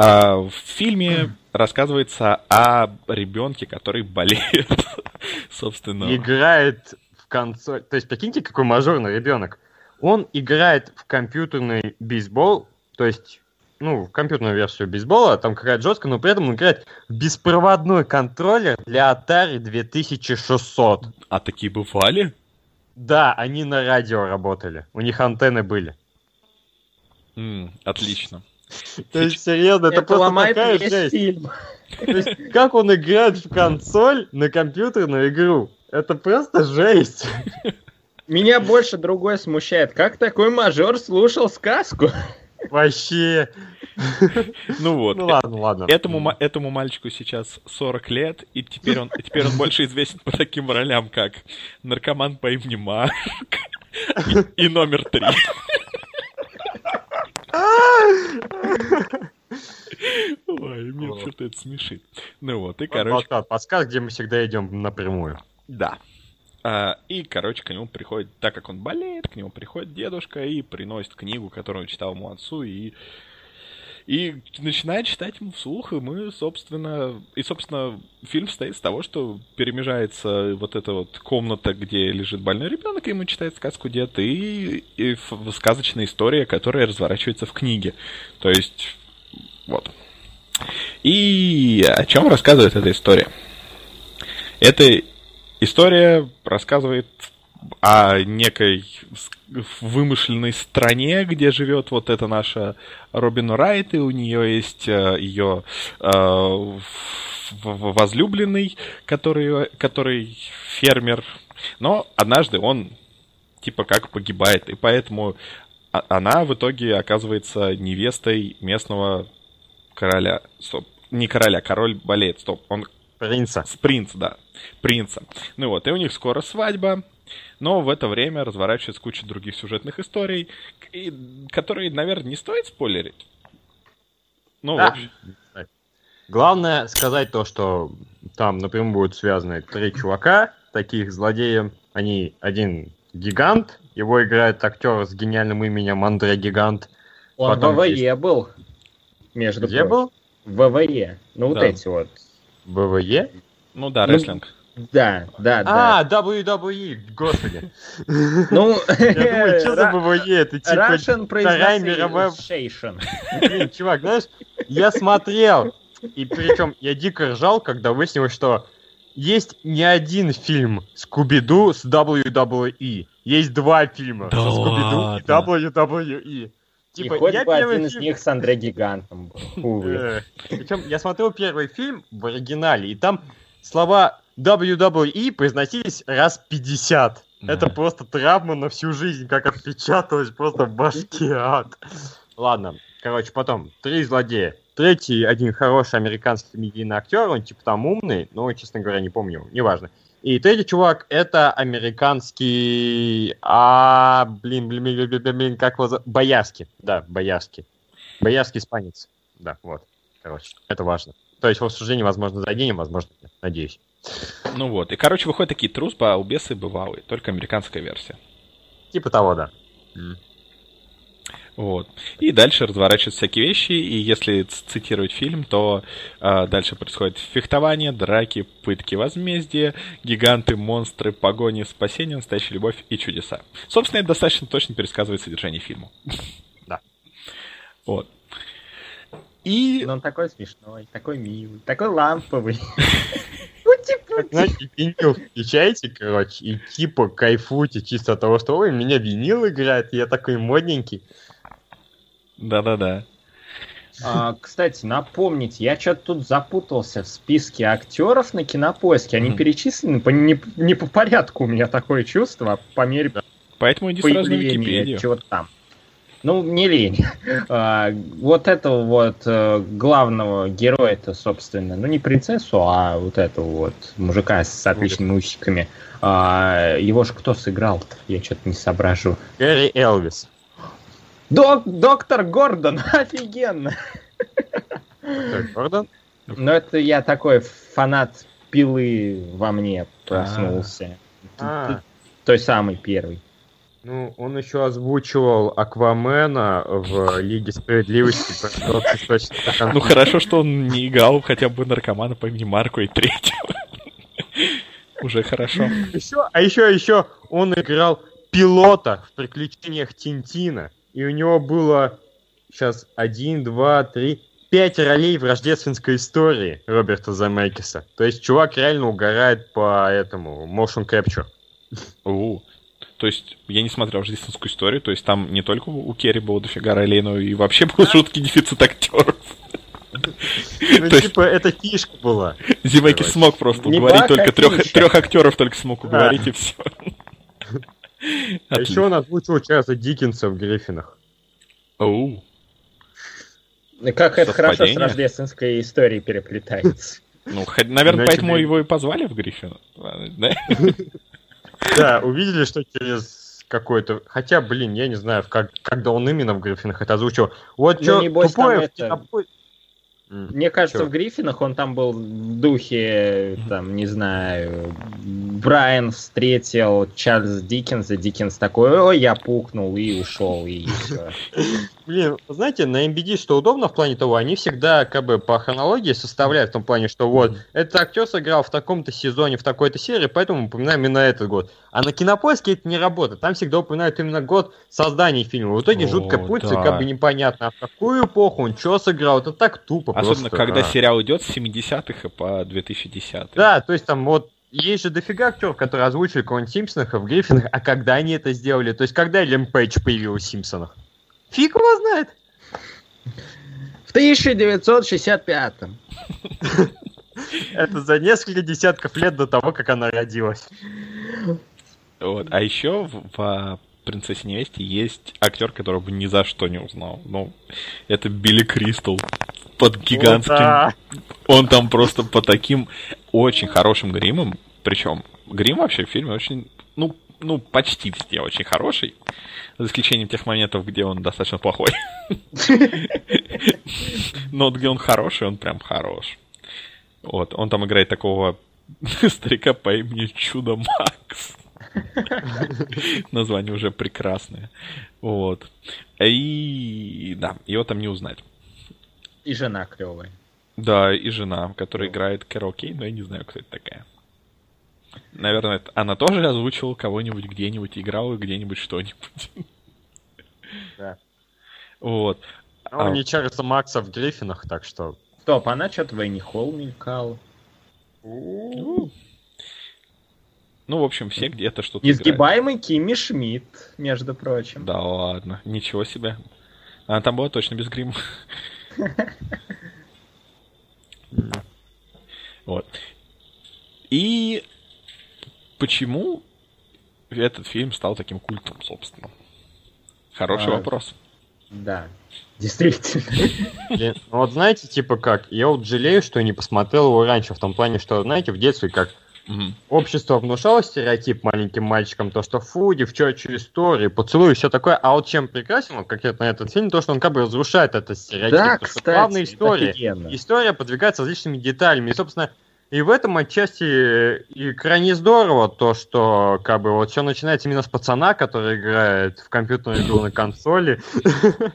в фильме рассказывается о ребенке, который болеет, (laughs) собственно. Играет в консоль. То есть, прикиньте, какой мажорный ребенок. Он играет в компьютерный бейсбол, то есть, ну, в компьютерную версию бейсбола, там какая-то жесткая, но при этом он играет в беспроводной контроллер для Atari 2600. А такие бывали? Да, они на радио работали. У них антенны были. М, отлично. То есть, серьезно, это, Это просто такая жесть. фильм. То есть, как он играет в консоль на компьютерную игру? Это просто жесть. Меня больше другое смущает. Как такой мажор слушал сказку? Вообще. Ну вот. Ну ладно, ладно. Этому, этому мальчику сейчас 40 лет, и теперь он, теперь он больше известен по таким ролям, как наркоман по имени Марк и, и номер три. Ой, меня Вот. что-то это смешит. Ну вот, и, Вот короче, подкаст, подкаст, где мы всегда идем напрямую. Да. А, и, короче, к нему приходит, так как он болеет, к нему приходит дедушка и приносит книгу, которую читал ему отцу, и, и начинает читать ему вслух, и мы, собственно, и, собственно, фильм состоит из того, что перемежается вот эта вот комната, где лежит больной ребенок, и ему читает сказку дед, и, и сказочная история, которая разворачивается в книге. То есть, вот. И о чем рассказывает эта история? Это история рассказывает о некой вымышленной стране, где живет вот эта наша Робин Райт, и у нее есть э, ее э, в- возлюбленный, который, который фермер. Но однажды он типа как погибает, и поэтому она в итоге оказывается невестой местного короля. Стоп. Не короля, король болеет. Стоп. Он Принца. принца, да. Принца. Ну вот, и у них скоро свадьба. Но в это время разворачивается куча других сюжетных историй, и- которые, наверное, не стоит спойлерить. Ну, Да. в общем, Главное сказать то, что там напрямую будут связаны три чувака, таких злодеев. Они один гигант, его играет актер с гениальным именем Андре Гигант. Он Потом в ВВЕ есть- был. Между Где прочим. был? В ВВЕ. Ну вот Да. эти вот. ВВЕ? ну да, Ну, рестлинг. Да, да, да. А, WWE, господи. (laughs) Ну, Я думаю, что за ВВЕ? Это типа... Russian Вторая мировая-. Блин, чувак, знаешь, я смотрел, и причем я дико ржал, когда выяснилось, что есть не один фильм Скуби-Ду с WWE. Есть два фильма Да со Скуби-Ду и WWE. И Типа, хоть я бы один из фильм... них с Андре Гигантом был. Увы. Причем я смотрел первый фильм в оригинале, и там слова WWE произносились раз 50. Да. Это просто травма на всю жизнь, как отпечаталось просто в башке ад. Ладно, короче, потом, три злодея. Третий, один хороший американский комедийный актер, он типа там умный, но, честно говоря, не помню, неважно. И третий чувак, это американский... А, блин, блин, блин, блин, блин, блин, как его зовут? Боярский. Да, Боярский. Боярский испанец. Да, вот. Короче, это важно. То есть, в обсуждении, возможно, заденем, возможно, нет. Надеюсь. Ну вот. И, короче, выходят такие трус, балбесы бывалые, только американская версия. Типа того, да. Вот. И дальше разворачиваются всякие вещи, и если цитировать фильм, то а, дальше происходит фехтование, драки, пытки, возмездие, гиганты, монстры, погони, спасение, настоящая любовь и чудеса. Собственно, это достаточно точно пересказывает содержание фильма. Да. Вот. И... Но он такой смешной, такой милый, такой ламповый. (laughs) Типа, Знаете, винил включаете, короче, и типа кайфуйте чисто от того, что ой, меня винил играет, я такой модненький. Да-да-да. А, кстати, напомните, я что-то тут запутался в списке актеров на кинопоиске. Они перечислены по, не, не по порядку, у меня такое чувство, а по мере Поэтому иди сразу на появления Википедию. чего-то там. Ну, не лень. А, вот этого вот э, главного героя-то, собственно, ну не принцессу, а вот этого вот мужика с отличными усиками. А, его же кто сыграл? Я что-то не соображу. Гэри Элвис. Док- доктор Гордон, (laughs) офигенно! Так, Гордон? Ну, это я такой фанат пилы во мне проснулся. А, Той самый первый. Ну, он еще озвучивал Аквамена в Лиге Справедливости. Ну хорошо, что он не играл хотя бы наркомана по имени Марко и третьего. Уже хорошо. Еще, а еще, еще он играл пилота в приключениях Тинтина. И у него было сейчас один, два, три, пять ролей в рождественской истории Роберта Замекиса. То есть чувак реально угорает по этому motion capture. У. То есть, я не смотрел рождественскую историю, то есть там не только у Керри было дофига ролей, но и вообще был жуткий дефицит актеров. Ну, типа, это фишка была. Короче. смог просто уговорить, только трех, актеров только смог уговорить, и все. А еще он озвучил Чарльза Диккенса в Гриффинах. Оу. Как это хорошо с рождественской историей переплетается. Ну, наверное, поэтому его и позвали в Гриффина. (laughs) Да? Увидели, что через какой-то... Хотя, блин, я не знаю, как, когда он именно в Гриффинах это озвучил. Вот Ну, что тупое это-. Мне кажется, Чё? в Гриффинах он там был в духе, там, не знаю, Брайан встретил Чарльза Диккенса, Диккенс такой, ой, я пукнул и ушел, и всё. (laughs) Блин, знаете, на MBD что удобно в плане того, они всегда как бы по хронологии составляют в том плане, что вот, этот актер сыграл в таком-то сезоне, в такой-то серии, поэтому упоминаем именно этот год. А на кинопоиске это не работает. Там всегда упоминают именно год создания фильма. В итоге О, да. и как бы непонятно, а в какую эпоху он что сыграл. Это так тупо Особенно, просто. когда А. сериал идет с 70-х и по 2010 Да, то есть там вот есть же дофига актеров, которые озвучили кого-нибудь Симпсонах, в Гриффинах, а когда они это сделали? То есть когда Лем Пейдж появилась в Симпсонах? Фиг его знает. В 1965-м. Это за несколько десятков лет до того, как она родилась. Вот. А еще в, в «Принцессе невесте» есть актер, которого бы ни за что не узнал. Ну, это Билли Кристал под гигантским... Вот, да. Он там просто по таким очень хорошим гримам. Причем грим вообще в фильме очень... Ну, ну, почти везде очень хороший. За исключением тех моментов, где он достаточно плохой. Но вот где он хороший, он прям хорош. Вот, он там играет такого (laughs) старика по имени Чудо Макс. (laughs) Название уже прекрасное. Вот. И да, его там не узнать. И жена клевая. Да, и жена, которая играет Кэрол Кей, но я не знаю, кто это такая. Наверное, она тоже озвучивала кого-нибудь где-нибудь, играла где-нибудь что-нибудь. Да. Вот. Ну, А. не Чарльза Макса в Гриффинах, так что... Стоп, она что-то в Энни Холл мелькала. Ну, в общем, все где-то что-то играют. Изгибаемый Кимми Шмидт, между прочим. Да ладно, ничего себе. Она там была точно без грима. (laughs) Вот. И почему этот фильм стал таким культом, собственно? Хороший А, вопрос. Да, действительно. Ну вот знаете, типа как, я вот жалею, что не посмотрел его раньше, в том плане, что, знаете, в детстве как Мгм. общество внушало стереотип маленьким мальчикам, то, что фу, девчачьи истории, поцелуй и все такое, а вот чем прекрасен он конкретно этот фильм, то, что он как бы разрушает этот стереотип, Да, то, кстати, главная история, офигенно. история подвигается различными деталями, и, собственно, и в этом отчасти э, и крайне здорово то, что как бы вот все начинается именно с пацана, который играет в компьютерную игру на консоли. (laughs)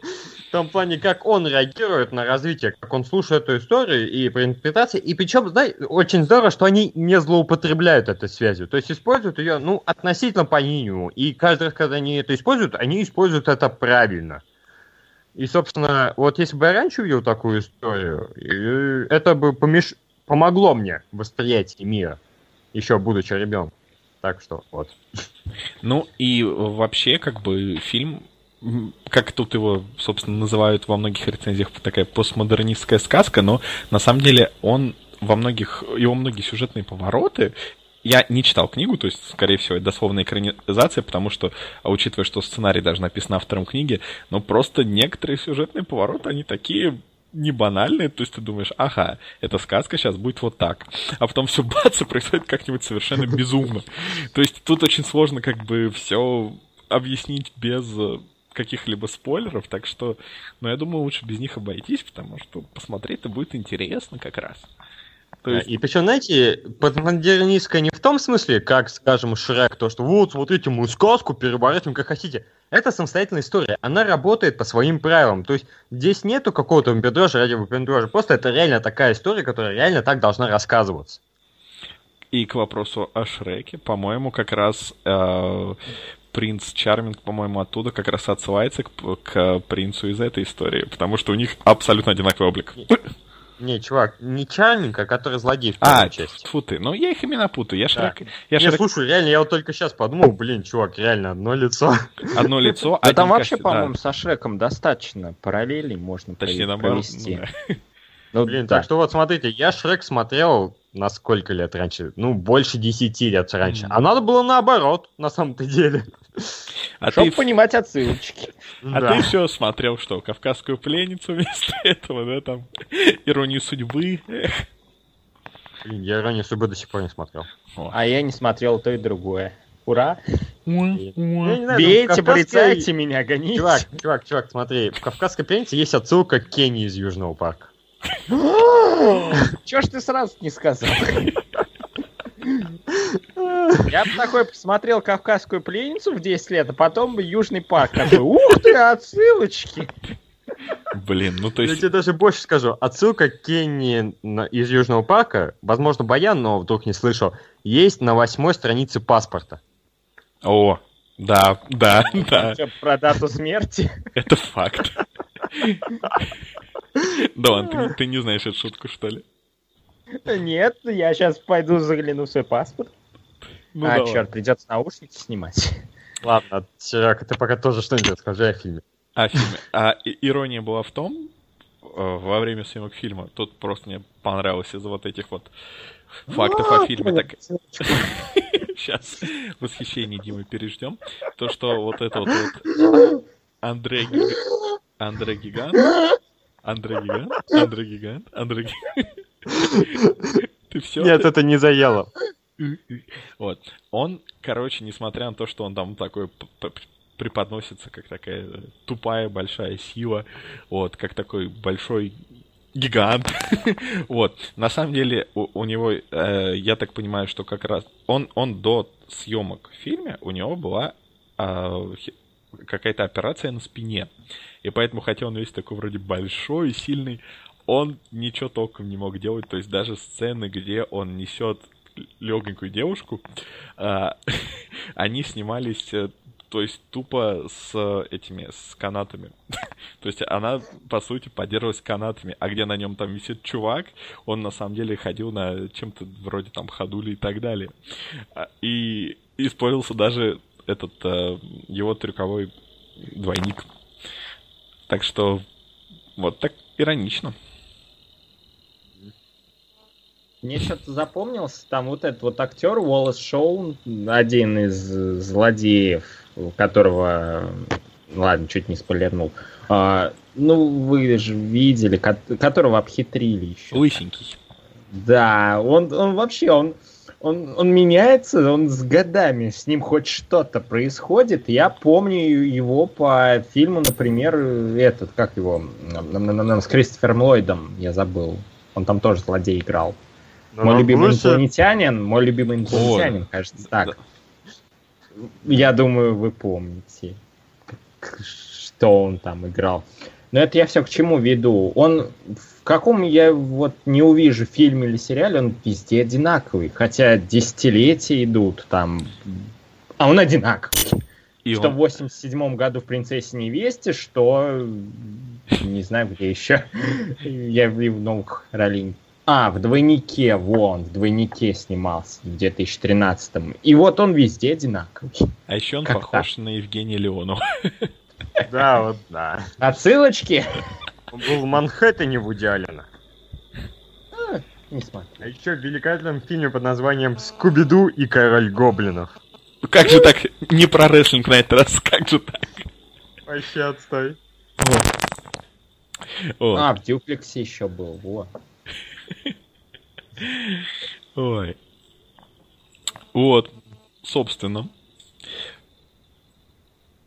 В том плане, как он реагирует на развитие, как он слушает эту историю и при интерпретации. И причем, знаете, очень здорово, что они не злоупотребляют этой связью. То есть используют ее, ну, относительно по минимуму. И каждый раз, когда они это используют, они используют это правильно. И, собственно, вот если бы я раньше увидел такую историю, это бы помеш... помогло мне в восприятии мира, еще будучи ребенком. Так что вот. Ну и вообще, как бы, фильм как тут его, собственно, называют во многих рецензиях, такая постмодернистская сказка, но на самом деле он во многих, его многие сюжетные повороты я не читал книгу, то есть, скорее всего, это дословная экранизация, потому что, учитывая, что сценарий даже написан автором книги, но просто некоторые сюжетные повороты, они такие не банальные, то есть ты думаешь, ага, эта сказка сейчас будет вот так, а потом все бац, и происходит как-нибудь совершенно безумно. То есть тут очень сложно как бы все объяснить без каких-либо спойлеров, так что, ну, я думаю, лучше без них обойтись, потому что посмотреть-то будет интересно как раз. То есть... И причем, знаете, постмодернистская не в том смысле, как, скажем, Шрек, то, что вот, смотрите, мы сказку переворачиваем как хотите. Это самостоятельная история, она работает по своим правилам. То есть здесь нету какого-то выпендрежа ради выпендрежа, просто это реально такая история, которая реально так должна рассказываться. И к вопросу о Шреке, по-моему, как раз э, принц Чарминг, по-моему, оттуда как раз отсылается к, к принцу из этой истории, потому что у них абсолютно одинаковый облик. Не, чувак, не Чарминг, а который злодей в первой а, части. Фу ты, ну я их именно путаю. Я Шрек... Да. Я не, Шрек... слушай, реально, я вот только сейчас подумал, блин, чувак, реально одно лицо. Одно лицо, а там вообще, по-моему, со Шреком достаточно параллелей можно провести. Ну, блин, так что вот смотрите, я Шрек смотрел на сколько лет раньше? Ну, больше десяти лет раньше. А надо было наоборот, на самом-то деле. А Чтобы ты... понимать отсылочки. (laughs) А да. ты все смотрел что, «Кавказскую пленницу» (laughs) вместо этого, да, там, «Иронию судьбы». Блин, я «Иронию судьбы» до сих пор не смотрел. А я не смотрел то и другое. Ура! Бейте, ну, порицайте меня, гоните. Чувак, чувак, чувак, смотри, в «Кавказской пленнице» есть отсылка к Кении из Южного парка. (gasps) Чё ж ты сразу не сказал? (laughs) Я бы такой посмотрел «Кавказскую пленницу» в 10 лет, а потом бы «Южный парк». Такой, ух ты, отсылочки! Блин, ну то есть... Я тебе даже больше скажу. Отсылка Кенни из Южного парка, возможно, Баян, но вдруг не слышал, есть на восьмой странице паспорта. О, да, да, да. Про дату смерти? Это факт. Да ладно, ты не знаешь эту шутку, что ли? Нет, я сейчас пойду загляну в свой паспорт. Ну, а, давай. черт, придется наушники снимать. (laughs) Ладно, Серега, ты пока тоже что-нибудь расскажи о фильме. О фильме. А ирония была в том, э, во время съемок фильма, тут просто мне понравилось из-за вот этих вот фактов о фильме. Так... (laughs) Сейчас восхищение Димы переждем. То, что вот это вот, вот Андрей, Андрей Гигант, Андрей Гигант, Андрей Гигант, Андрей Гигант. (laughs) Ты все? Нет, это не заело. (laughs) Вот. Он, короче, несмотря на то, что он там такой преподносится как такая тупая большая сила, вот, как такой большой гигант. (laughs) вот. На самом деле у, у него, э, я так понимаю, что как раз он, он до съемок в фильме, у него была э, какая-то операция на спине. И поэтому, хотя он весь такой вроде большой, сильный, он ничего толком не мог делать. То есть даже сцены, где он несет легенькую девушку, а, (laughs) они снимались э, то есть тупо с этими, с канатами. (laughs) то есть она, по сути, поддерживалась канатами, а где на нем там висит чувак, он на самом деле ходил на чем-то вроде там ходули и так далее. А, и использовался даже этот э, его трюковой двойник. Так что вот так иронично. Мне что-то запомнился, там вот этот вот актер Уоллес Шоу, один из злодеев, которого, ладно, чуть не спойлернул, а, ну, вы же видели, которого обхитрили еще. Лысенький. Да, он, он вообще, он, он, он меняется, он с годами, с ним хоть что-то происходит. Я помню его по фильму, например, этот, как его, с Кристофером Ллойдом, я забыл. Он там тоже злодей играл. Но мой любимый лучше... инопланетянин, мой любимый инопланетянин, Ой. кажется, так. Я думаю, вы помните, что он там играл. Но это я все к чему веду. Он в каком я вот не увижу фильме или сериале, он везде одинаковый. Хотя десятилетия идут там, а он одинаковый. И что он... в 87 году в «Принцессе невесте», что не знаю, где еще. (laughs) Я в новых ролей а, в двойнике, вон, в двойнике снимался в 2013 И вот он везде одинаковый. А еще он как похож так? на Евгения Леонова. (laughs) Да, вот да. Отсылочки? Он был в Манхэттене в Аллена. Не смотрю. А еще в великолепном фильме под названием «Скуби-Ду и король гоблинов». Как же так? Не про рестлинг на этот раз, (laughs) как же так? Вообще отстой. Вот. А, в дюплексе еще был, во. Ой. Вот, собственно.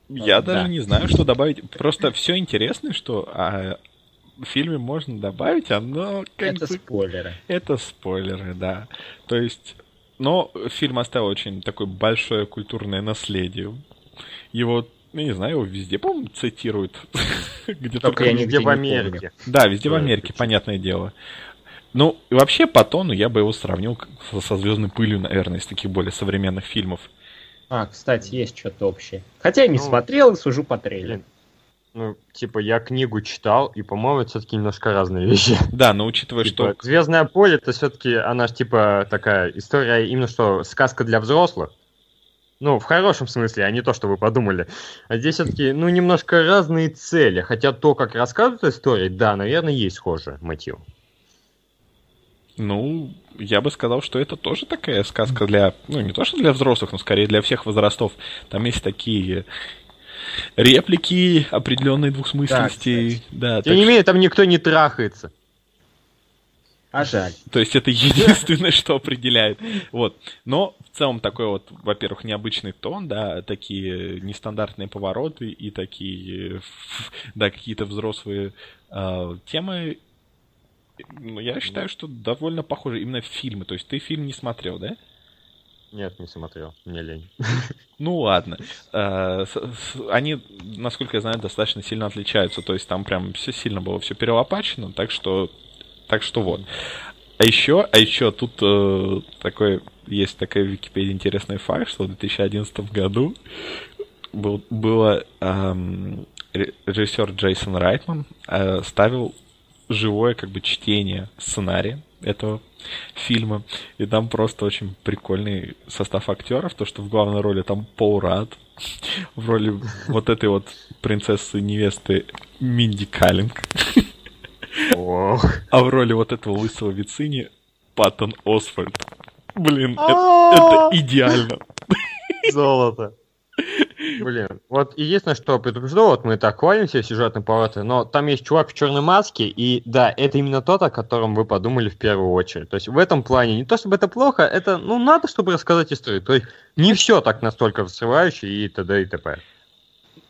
Я Да. даже не знаю, что добавить. Просто все интересное, что а, в фильме можно добавить, оно как Это бы... спойлеры. Это спойлеры, да. То есть, но фильм оставил очень такое большое культурное наследие. Его, ну, не знаю, его везде, по-моему, цитируют. (laughs) Где Только только... я нигде в Америке. Да, везде в Америке, понятное дело. Ну, и вообще, по тону я бы его сравнил со, со «Звездной пылью», наверное, из таких более современных фильмов. А, кстати, есть что-то общее. Хотя я не Ну, смотрел и сужу по трейлеру. Ну, типа, я книгу читал, и, по-моему, это все-таки немножко разные вещи. Да, но учитывая, Типа, что... Звездное поле это все-таки, она ж типа такая история, именно что сказка для взрослых. Ну, в хорошем смысле, а не то, что вы подумали. А здесь все-таки, ну, немножко разные цели. Хотя то, как рассказывают истории, да, наверное, есть схожий мотив. Ну, я бы сказал, что это тоже такая сказка для... Ну, не то, что для взрослых, но скорее для всех возрастов. Там есть такие реплики определенной двухсмысленности. Да, Тем так не менее, там никто не трахается. А жаль. То есть это (laughs) единственное, что определяет. Вот. Но в целом такой вот, во-первых, необычный тон, да, такие нестандартные повороты и такие, (laughs) да, какие-то взрослые э, темы. Ну, я считаю, что довольно похожи именно фильмы. То есть ты фильм не смотрел, да? Нет, не смотрел, мне лень. Ну ладно. Э, Они, насколько я знаю, достаточно сильно отличаются. То есть там прям все сильно было все перелопачено, так что, так что вот. А еще, а еще тут э, такой есть такая в Википедии интересный факт, что в 2011 году был, было эм, ре- режиссер Джейсон Райтман э, ставил живое как бы чтение сценария этого фильма. И там просто очень прикольный состав актеров. То, что в главной роли там Пол Рад. В роли вот этой вот принцессы-невесты Минди Каллинг. А в роли вот этого лысого Вицини Паттон Освальд. Блин, это, это идеально. Золото. Блин, вот единственное, что предупрежу, вот мы так хвалимся сюжетные повороты, но там есть чувак в черной маске, и да, это именно тот, о котором вы подумали в первую очередь. То есть в этом плане не то чтобы это плохо, это, ну, надо, чтобы рассказать историю. То есть не все так настолько взрывающе и т.д. и т.п.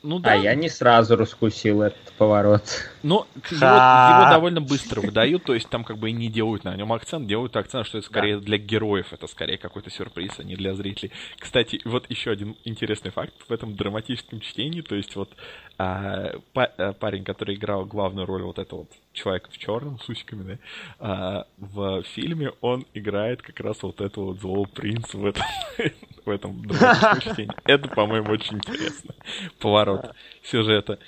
Ну да, А я не сразу раскусил этот поворот. но его, его довольно быстро выдают, то есть там как бы и не делают на нем акцент, делают акцент, что это скорее для героев, это скорее какой-то сюрприз, а не для зрителей. Кстати, вот еще один интересный факт в этом драматическом чтении, то есть вот а, па- а, парень, который играл главную роль вот этого вот человека в черном с усиками, да, а, в фильме он играет как раз вот этого вот злого принца в этом, (laughs) в этом (laughs) чтении. Это, по-моему, очень интересно. Поворот сюжета.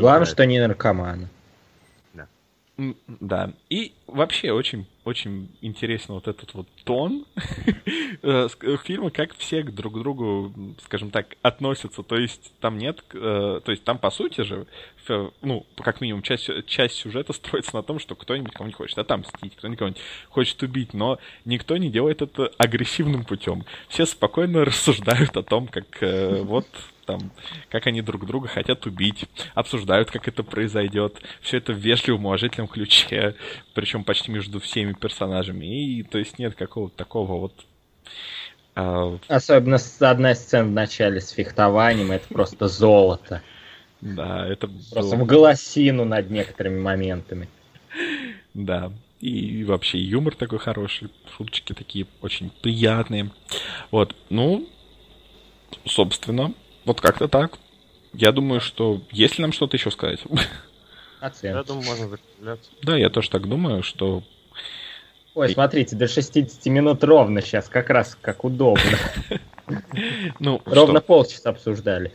Главное, что не наркоманы. Да. И вообще очень, очень интересно вот этот вот тон (laughs) э, э, фильма, как все друг к другу, скажем так, относятся. То есть там нет, э, то есть там по сути же, ну, как минимум часть, часть сюжета (laughs) строится на том, что кто-нибудь кого-нибудь хочет отомстить, кто-нибудь кого-нибудь хочет убить, но никто не делает это агрессивным путем. Все спокойно (laughs) рассуждают о том, как вот там, как они друг друга хотят убить, обсуждают, как это произойдет. Все это в вежливом, уважительном ключе, причем почти между всеми персонажами. И то есть нет какого-то такого вот а, Особенно одна сцена в начале с фехтованием, это просто золото. да, это Просто было- в голосину над некоторыми моментами. Да. И вообще юмор такой хороший, шуточки такие очень приятные. Вот, ну, собственно, вот как-то так. Я думаю, что есть ли нам что-то еще сказать? Я Оценки. думаю, можно закругляться. Да, я тоже так думаю, что Ой, смотрите, до 60 минут ровно сейчас, как раз как удобно. (laughs) ну Ровно полчаса обсуждали.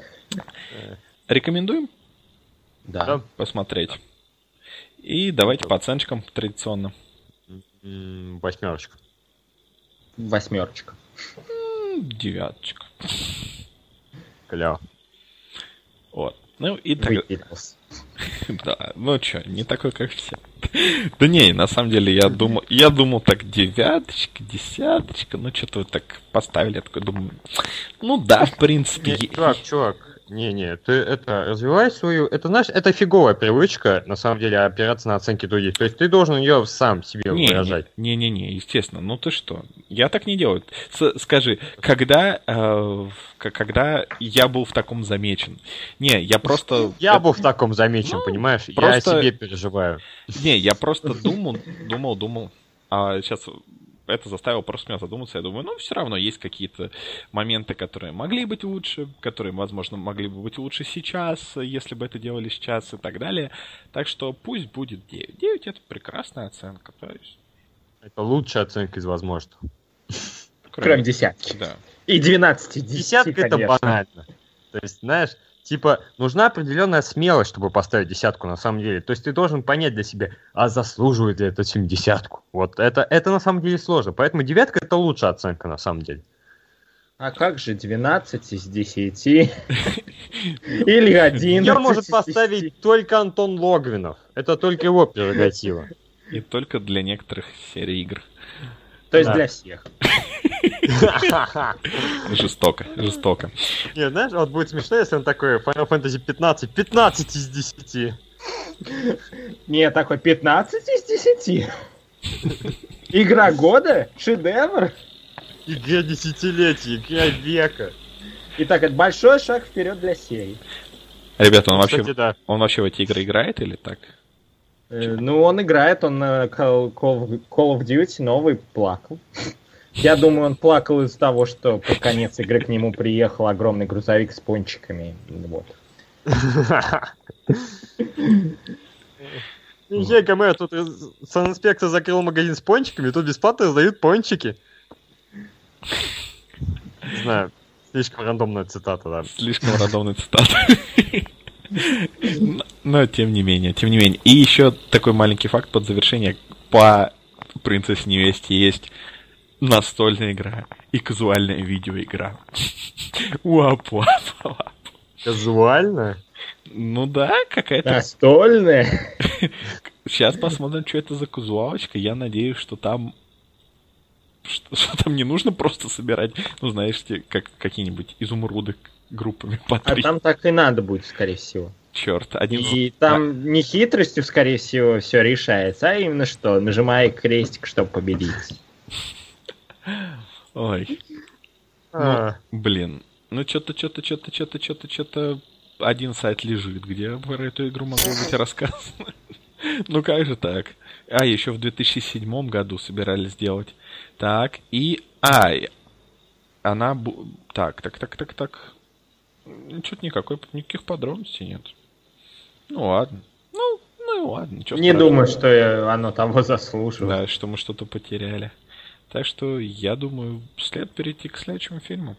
рекомендуем Да. Посмотреть. И давайте по оценочкам традиционно. Восьмерочка. Восьмерочка. Девяточка. Кляво. Вот. Ну и так... (laughs) Да, ну чё, не такой, как все. Да не, на самом деле я думал, я думал так девяточка, десяточка, ну что-то вы так поставили, я такой думаю, ну да, в принципе. Чувак, чувак, не-не, ты это, развивай свою, это, знаешь, это фиговая привычка, на самом деле, опираться на оценки других. То есть ты должен ее сам себе Не, выражать. не, не, не, естественно. Ну ты что? Я так не делаю. С- скажи, когда, э, когда я был в таком замечен? Не, я просто. Я был в таком замечен, Ну, понимаешь? просто- Я о себе переживаю. Не, я просто думал, думал, думал. А сейчас это заставило просто меня задуматься. Я думаю, ну, все равно есть какие-то моменты, которые могли быть лучше, которые, возможно, могли бы быть лучше сейчас, если бы это делали сейчас и так далее. Так что пусть будет 9. 9 это прекрасная оценка. То есть, Это лучшая оценка из возможных. Кроме десятки. Да. И 12 из 10, Десятка это банально. То есть, знаешь, типа, нужна определенная смелость, чтобы поставить десятку на самом деле. То есть ты должен понять для себя, а заслуживает ли этот фильм десятку. Вот это, это на самом деле сложно. Поэтому девятка это лучшая оценка на самом деле. А как же 12 из 10? (laughs) Или 11 Ее может поставить 10? только Антон Логвинов. Это только его прерогатива. И только для некоторых серий игр. То есть Да. для всех. (laughs) Жестоко, жестоко. Не, знаешь, вот будет смешно, если он такой Final Fantasy 15, 15 из 10. Не, такой 15 из 10. Игра года? Шедевр? Игра десятилетия, игра века. Итак, это большой шаг вперед для серии. Ребята, он вообще, Кстати, да. он вообще в эти игры играет или так? Э, Ну, он играет, он на Call of Duty новый плакал. Я думаю, он плакал из-за того, что под конец игры к нему приехал огромный грузовик с пончиками. Вот. Езжай, Гомер, тут раз- санинспектор закрыл магазин с пончиками, тут бесплатно раздают пончики. Не знаю, слишком рандомная цитата, да. Слишком рандомная цитата. Но- тем не менее, тем не менее. И еще такой маленький факт под завершение. По принцессе невесте есть настольная игра и казуальная видеоигра. Уапу. Казуально? Ну да, какая-то... Настольная. Сейчас посмотрим, что это за казуалочка. Я надеюсь, что там... Что, что там не нужно просто собирать, ну, знаешь, те, как какие-нибудь изумруды группами по А три. там так и надо будет, скорее всего. Черт, один... И там не хитростью, скорее всего, все решается, а именно что, нажимая крестик, чтобы победить. Ой, А, блин. Ну, что-то, что-то, что-то, что-то, что-то, что-то... Один сайт лежит, где про эту игру могло быть рассказано. (laughs) Ну, как же так? А, еще в 2007 году собирались сделать. Так, и... А, она... бу- Так, так, так, так, так. Что-то никакой, никаких подробностей нет. Ну, ладно. Ну, ну и ладно. ничего Не страшного. думаю, что оно того заслуживает. Да, что мы что-то потеряли. Так что, я думаю, след перейти к следующему фильму.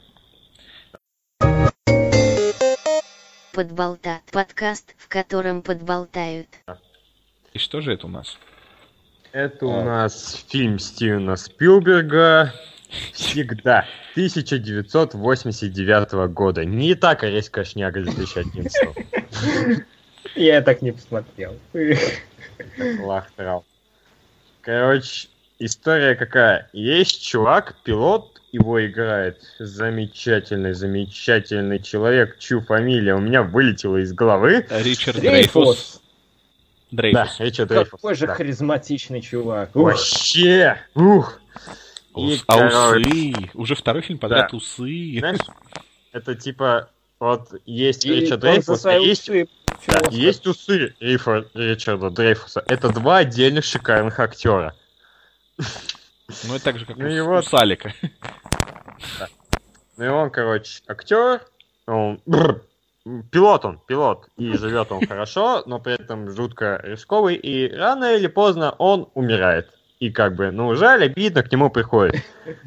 Подболтат. Подкаст, в котором подболтают. И что же это у нас? Это у нас фильм Стивена Спилберга «Всегда» 1989 года. Не та корейская шняга 2011. Я так не посмотрел. Лахтрал. Короче, история какая? Есть чувак, пилот, его играет замечательный, замечательный человек, чью фамилия у меня вылетела из головы. Ричард Дрейфус. Дрейфус. Да, Ричард Дрейфус. Какой же да. харизматичный чувак. Ух. Вообще! Ух! И, А короче, усы? Уже второй фильм подряд Да. усы. Знаешь, это типа, вот есть И Ричард Дрейфус, есть, усы да, есть усы Рифа- Ричарда Дрейфуса. Это два отдельных шикарных актера. Ну, это так же, как Ну у, и у. Салика. Ну и он, короче, актер, он бррр, пилот он, пилот, и живет он хорошо, но при этом жутко рисковый, и рано или поздно он умирает. И как бы, ну, жаль, обидно, к нему приходит.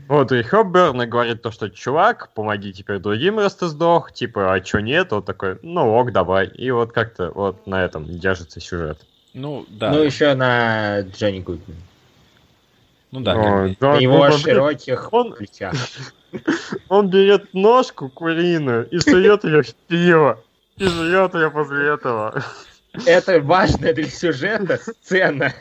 Вот и Хопберн и говорит то, что чувак, помоги теперь другим, раз ты сдох, типа, а чё нет? Он такой, ну ок, давай. И вот как-то вот на этом держится сюжет. Ну, да. Ну, еще на Джонни Гудман. Ну да. О, да, На его ну, широких он- плечах. (laughs) Он берет ножку куриную и сует ее в пиво. И жрет ее после этого. Это важная для сюжета сцена.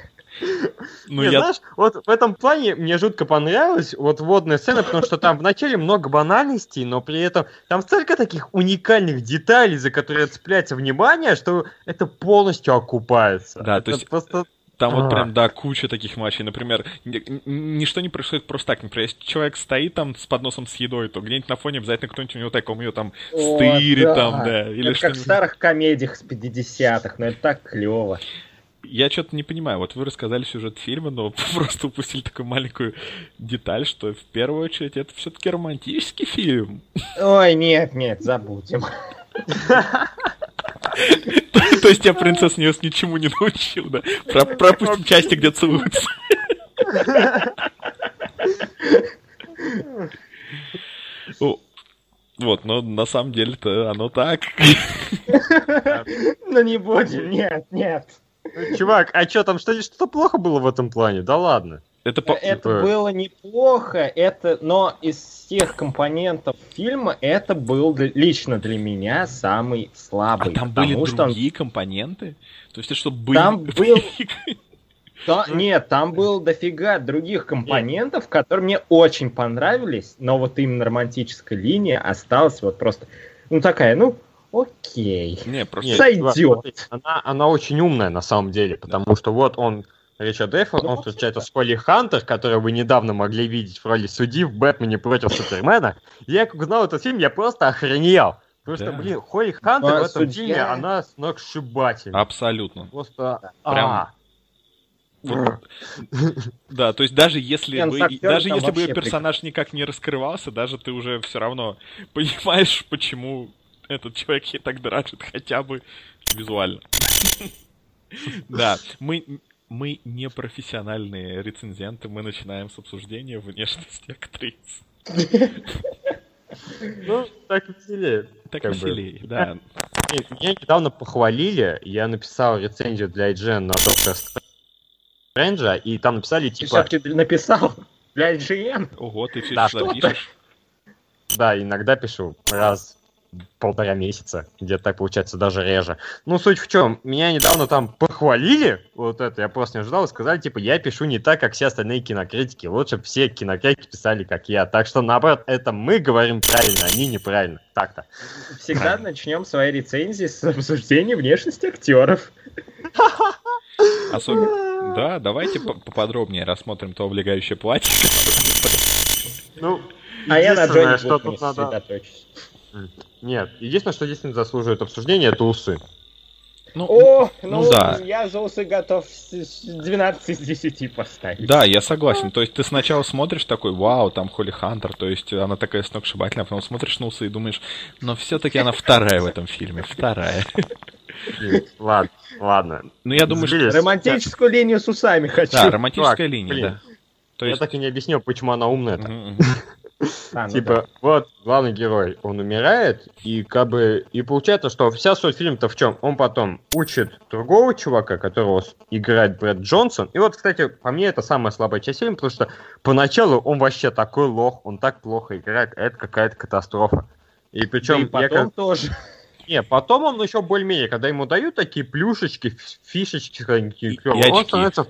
Ну, Не, я... знаешь, вот в этом плане мне жутко понравилась вот водная сцена, потому что там вначале много банальностей, но при этом там столько таких уникальных деталей, за которые цепляется внимание, что это полностью окупается. Да, Это то есть просто... Там вот А. прям, да, куча таких матчей. Например, ничто не происходит просто так. Например, если человек стоит там с подносом с едой, то где-нибудь на фоне обязательно кто-нибудь у него тайком ее там стырит да. там, да. Или Это как в старых комедиях с 50-х, но это так клево. Я что-то не понимаю. Вот вы рассказали сюжет фильма, но (laughs) просто упустили такую маленькую деталь, что в первую очередь это все-таки романтический фильм. Ой, нет, нет, забудем. (laughs) То есть я «Принцесса-невеста» ничему не научила, да? Про- Пропустим части, где целуются. О, (laughs) Вот, но на самом деле-то оно так. Ну не будем, нет, нет. Чувак, а что там, что- что-то плохо было в этом плане? Да ладно. Это по- Это Типа- было неплохо, это, но из всех компонентов фильма это был для- лично для меня самый А слабый. там были потому что он- другие компоненты? То есть это что, были... Там (laughs) был- Да, нет, там было дофига других компонентов, которые мне очень понравились, но вот именно романтическая линия осталась вот просто, ну такая, ну, окей. Не, просто... Нет, Сойдет. она, она очень умная на самом деле, потому что вот он, Ричард Ну, он встречается с Холли Хантер, которую вы недавно могли видеть в роли судьи в «Бэтмене против Супермена». Я как узнал этот фильм, я просто охренел. Потому что, Да. блин, Холли Хантер А, в этом судья- фильме, она сногсшибательна. Абсолютно. Просто... Прям- (laughs) а. Да, то есть даже если ну, бы, даже если бы ее персонаж никак не раскрывался, даже ты уже все равно понимаешь, почему этот человек ей так дорожит, хотя бы визуально. (laughs) Да, мы, мы не профессиональные рецензенты, мы начинаем с обсуждения внешности актрис. Ну, так веселее. Так Как бы. веселее, (laughs) да. Меня недавно похвалили, я написал рецензию для IGN на Доктор Стрэнджа, и там написали, Ты типа, все-таки написал для IGN. Ого, ты все что пишешь? Да, иногда пишу раз в полтора месяца, где-то так получается даже реже. Ну, суть в чем, меня недавно там похвалили, вот это я просто не ожидал, и сказали, типа, я пишу не так, как все остальные кинокритики, лучше бы все кинокритики писали, как я. Так что, наоборот, это мы говорим правильно, они неправильно. Так-то. Всегда начнем свои рецензии с обсуждения внешности актеров. Особенно... Да, давайте по- поподробнее рассмотрим то облегающее платье. Ну, А я на Джонни тут надо... сосредоточусь. Нет, единственное, что действительно заслуживает обсуждения, это усы. Ну, О, ну ну, да. я за усы готов с- с 12 из 10 поставить. Да, я согласен. То есть ты сначала смотришь такой, вау, там Холли Хантер, то есть она такая сногсшибательная, а потом смотришь на усы и думаешь, но все-таки она вторая в этом фильме, вторая. Ладно, ладно. Ну, я думаю, что... Романтическую линию с усами хочу. Да, романтическая линия, да. То Я так и не объяснил, почему она умная. А, ну типа, да. вот главный герой, он умирает, и как бы и получается, что вся суть фильма-то в чем? Он потом учит другого чувака, которого играет Брэд Джонсон. И вот, кстати, по мне это самая слабая часть фильма, потому что поначалу он вообще такой лох, он так плохо играет, это какая-то катастрофа. И Да причем и я потом как- тоже. Не, потом он еще более-менее, когда ему дают такие плюшечки, фишечки, И- и он становится...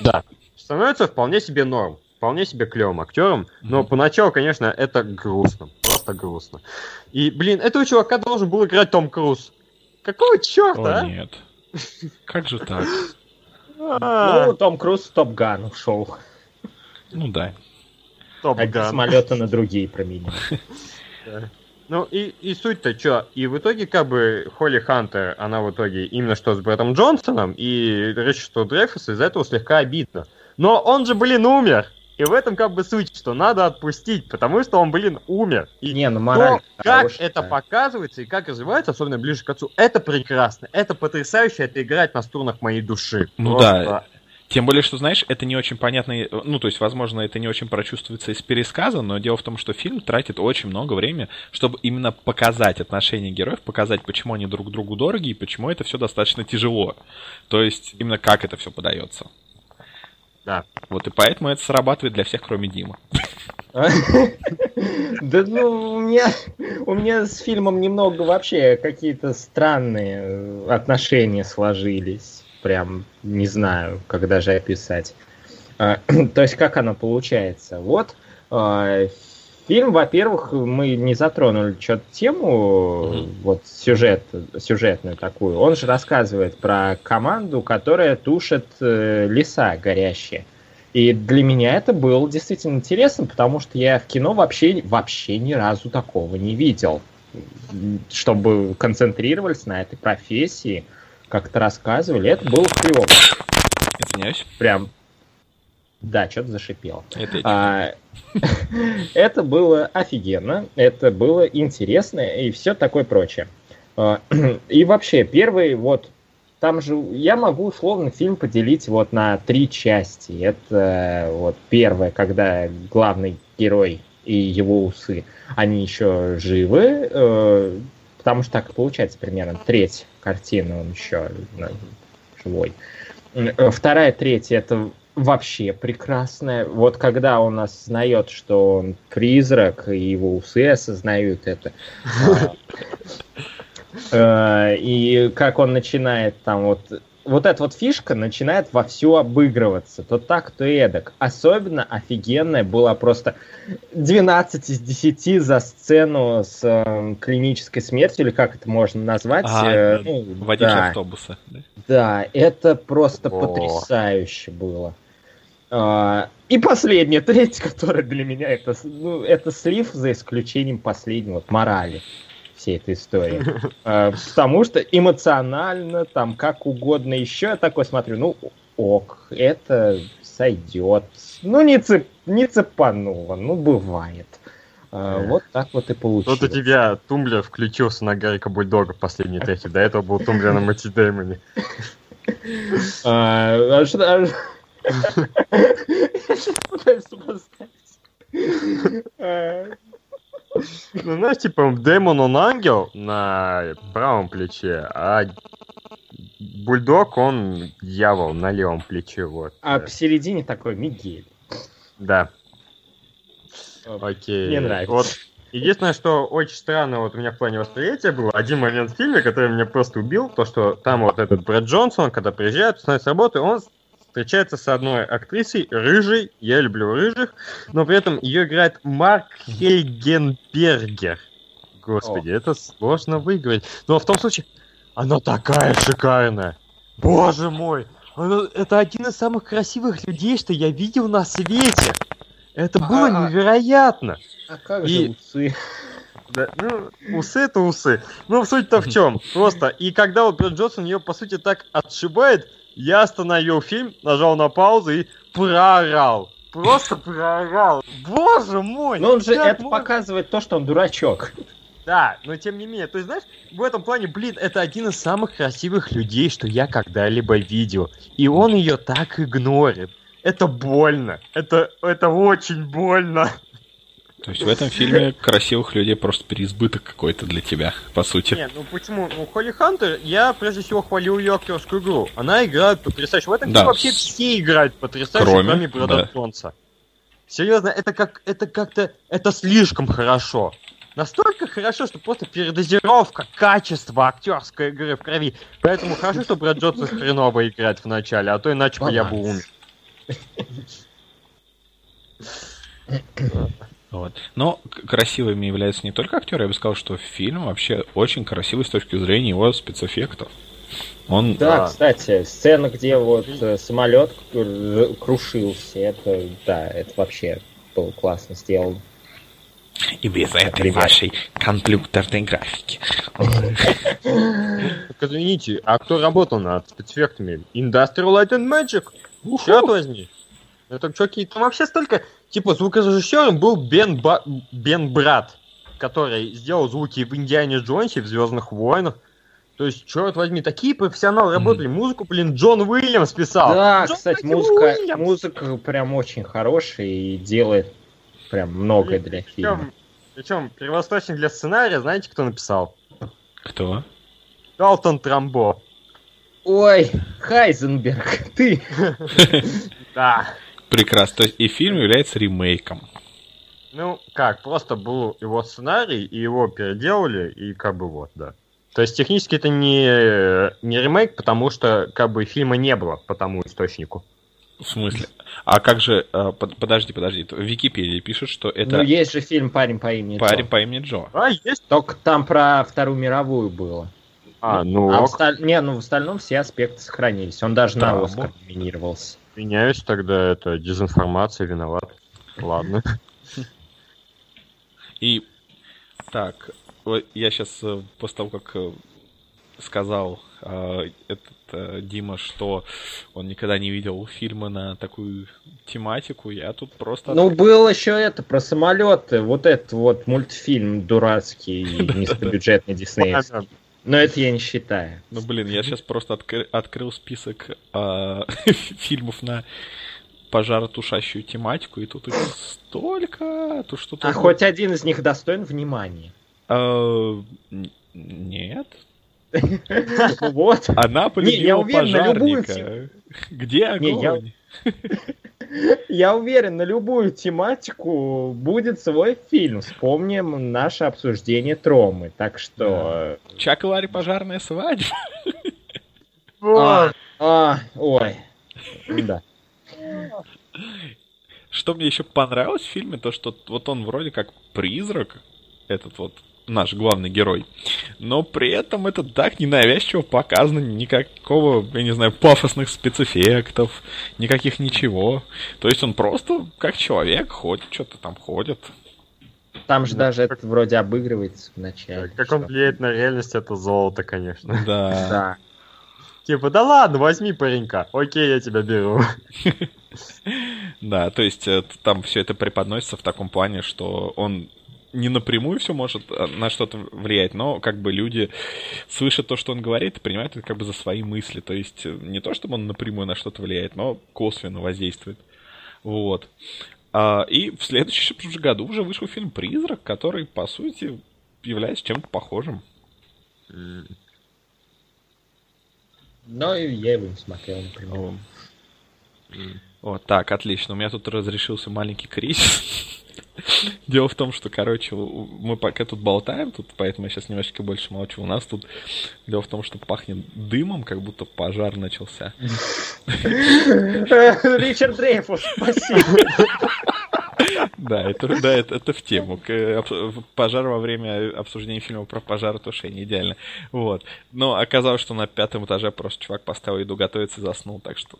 Да, становится вполне себе норм, вполне себе клевым актером, но Мгм. поначалу, конечно, это грустно, просто грустно. И, блин, этого чувака должен был играть Том Круз. Какого черта, О, нет. Как же так? а? Ну, Том Круз в Топ Ган ушел. Ну да. Топ Ган. самолеты на другие променял. (laughs) Ну и, и суть-то что? И в итоге как бы Холли Хантер, она в итоге именно что с Брэдом Джонсоном и Ричарду Дрейфусу из-за этого слегка обидно. Но он же, блин, умер! И в этом как бы суть, что надо отпустить, потому что он, блин, умер. И Не, ну то, мораль. как хорошая, это показывается и как развивается, особенно ближе к отцу, это прекрасно, это потрясающе, это играет на струнах моей души. Ну Просто да. Тем более, что, знаешь, это не очень понятно, и- ну, то есть, возможно, это не очень прочувствуется из пересказа, но дело в том, что фильм тратит очень много времени, чтобы именно показать отношения героев, показать, почему они друг другу дороги и почему это все достаточно тяжело. То есть, именно как это все подается. Да. Вот и поэтому это срабатывает для всех, кроме Димы. (laughs) Да ну, у меня, у меня с фильмом немного вообще какие-то странные э, отношения сложились. Прям не знаю, как даже описать. А, (clears throat) то есть, как оно получается? Вот, а, фильм, во-первых, мы не затронули что-то тему, mm-hmm. вот сюжет, сюжетную такую. Он же рассказывает про команду, которая тушит э, леса горящие. И для меня это было действительно интересно, потому что я в кино вообще, вообще ни разу такого не видел. Чтобы концентрировались на этой профессии, как-то рассказывали, это было клево. Извиняюсь. Прям да, что-то зашипело. Это, а, (laughs) это было офигенно, это было интересно и все такое прочее. А, (clears throat) и вообще, первый вот там же я могу условно фильм поделить вот на три части. Это вот первое, когда главный герой и его усы, они еще живы, э, потому что так получается примерно треть картины он еще ну, живой. Э, вторая, третья это вообще прекрасная. Вот когда он осознает, что он призрак, и его усы осознают это. Э, и как он начинает там вот... Вот эта вот фишка начинает вовсю обыгрываться. То так, то эдак. Особенно офигенная была просто 12 из 10 за сцену с э, клинической смертью, или как это можно назвать. А, э, ну, водитель да. автобуса. Да? да, это просто О. потрясающе было. Uh, и последняя, (laughs) третья, которая для меня это, ну, это слив за исключением последнего, вот, морали всей этой истории. Uh, (laughs) потому что эмоционально, там, как угодно еще, я такой смотрю, ну, ок, это сойдет. Ну, не, цеп, не цепануло, ну, бывает. Uh, вот так вот и получилось. Вот у тебя тумблер включился на Гарика Бульдога в последней треке. До этого был тумблер на Мати Дэймоне. (laughs) Что я сейчас пытаюсь Ну, знаешь, типа, демон он ангел на правом плече, а бульдог он дьявол на левом плече, вот. А посередине такой Мигель. Да. Окей. Мне нравится. Вот Единственное, что очень странно вот у меня в плане восприятия было, один момент в фильме, который меня просто убил, то, что там вот этот Брэд Джонсон, когда приезжает, становится с работы, он встречается с одной актрисой, рыжей, я люблю рыжих, но при этом ее играет Марк Хельгенбергер. Господи, О. это сложно выиграть. Но в том случае, она такая шикарная. Боже мой, она, это один из самых красивых людей, что я видел на свете. Это а, было а, невероятно. А как И... же усы? Да, ну, усы это усы. Ну, суть-то в чем? Просто, и когда вот Брэд Джонсон ее, по сути, так отшибает, я остановил фильм, нажал на паузу и проорал. Просто проорал. Боже мой! Но он же это можно... показывает то, что он дурачок. Да, но тем не менее, то есть, знаешь, в этом плане, блин, это один из самых красивых людей, что я когда-либо видел. И он ее так игнорит. Это больно. Это, это очень больно. То есть в этом фильме (laughs) красивых людей просто переизбыток какой-то для тебя, по сути. Нет, ну почему? Ну, Холли Хантер, я прежде всего хвалил ее актерскую игру. Она играет потрясающе. В этом да. фильме вообще все играют потрясающе, кроме, кроме Брэда да. Джонса. Серьезно, это как это как-то это слишком хорошо. Настолько хорошо, что просто передозировка качества актерской игры в крови. Поэтому хорошо, что Брэд Джонсон хреново играет в начале, а то иначе бы я бы умер. (laughs) Вот. Но красивыми являются не только актеры, я бы сказал, что фильм вообще очень красивый с точки зрения его спецэффектов. Он... Да, а... кстати, сцена, где вот э, самолет крушился, это, да, это вообще было классно сделано. И без этой Ребят. вашей компьютерной графики. Так извините, а кто работал над спецэффектами? Industrial Light and Magic? Черт возьми. Это что, там вообще столько... Типа звукорежиссером был Бен, Ба... Бен Брат, который сделал звуки в Индиане Джонсе, в Звездных войнах. То есть, черт возьми, такие профессионалы работали. Музыку, блин, Джон Уильямс писал. Да, Джон кстати, музыка, Уильямс. музыка прям очень хорошая и делает прям многое для фильма. Причем, первоисточник для сценария, знаете, кто написал? Кто? Далтон Трамбо. Ой, Хайзенберг, ты. (laughs) Да. Прекрасно. То есть и фильм является ремейком. Ну, как, просто был его сценарий, и его переделали, и как бы вот, да. То есть технически это не, не ремейк, потому что как бы фильма не было по тому источнику. В смысле? А как же... под- подожди, подожди. В Википедии пишет, что это Ну, есть же фильм «Парень по имени Джо». парень по имени Джо. А, есть? Только там про Вторую мировую было. А, ну, А в, осталь- не, ну, в остальном все аспекты сохранились. Он даже Да, на. Оскар номинировался. Извиняюсь, тогда это дезинформация, виноват. Ладно. И так, вот я сейчас после того, как э, сказал э, этот э, Дима, что он никогда не видел фильмы на такую тематику, я тут просто... Ну, был еще это, про самолеты. Вот этот вот мультфильм дурацкий, (laughs) низкобюджетный диснеевский. Но это я не считаю. Ну, блин, я сейчас просто откры- открыл список э, (laughs) фильмов на пожаротушащую тематику, и тут столько, тут что-то... А хоть один из них достоин внимания. Н- Нет. (laughs) Вот. Она полюбила пожарника. Где огонь? (laughs) Я уверен, на любую тематику будет свой фильм. Вспомним наше обсуждение Тромы. Так что... Чак и Ларри пожарная свадьба. А, а, ой. Да. Что мне еще понравилось в фильме, то что вот он вроде как призрак, этот вот наш главный герой, но при этом это так ненавязчиво показано, никакого, я не знаю, пафосных спецэффектов, никаких ничего. То есть он просто как человек ходит, что-то там ходит. Там же Да. даже это вроде обыгрывается вначале. Как он влияет на реальность, это золото, конечно. Да. Да. Типа, да ладно, возьми паренька. Окей, я тебя беру. (laughs) Да, то есть э, там все это преподносится в таком плане, что он не напрямую все может э, на что-то влиять, но как бы люди слышат то, что он говорит, и принимают это как бы за свои мысли. То есть э, не то, чтобы он напрямую на что-то влияет, но косвенно воздействует. Вот. А, и в следующем же году уже вышел фильм «Призрак», который, по сути, является чем-то похожим. И я его не смотрел, например. О. Вот, так, отлично. У меня тут разрешился маленький кризис. (laughs) (laughs) Дело в том, что, короче, мы пока тут болтаем, тут, поэтому я сейчас немножечко больше молчу. У нас тут дело в том, что пахнет дымом, как будто пожар начался. (laughs) Ричард Дрейфус, спасибо. (laughs) Да, это, да, это, это в тему. Пожар во время обсуждения фильма про пожаротушение, идеально. Вот. Но оказалось, что на пятом этаже просто чувак поставил еду готовиться и заснул, так что...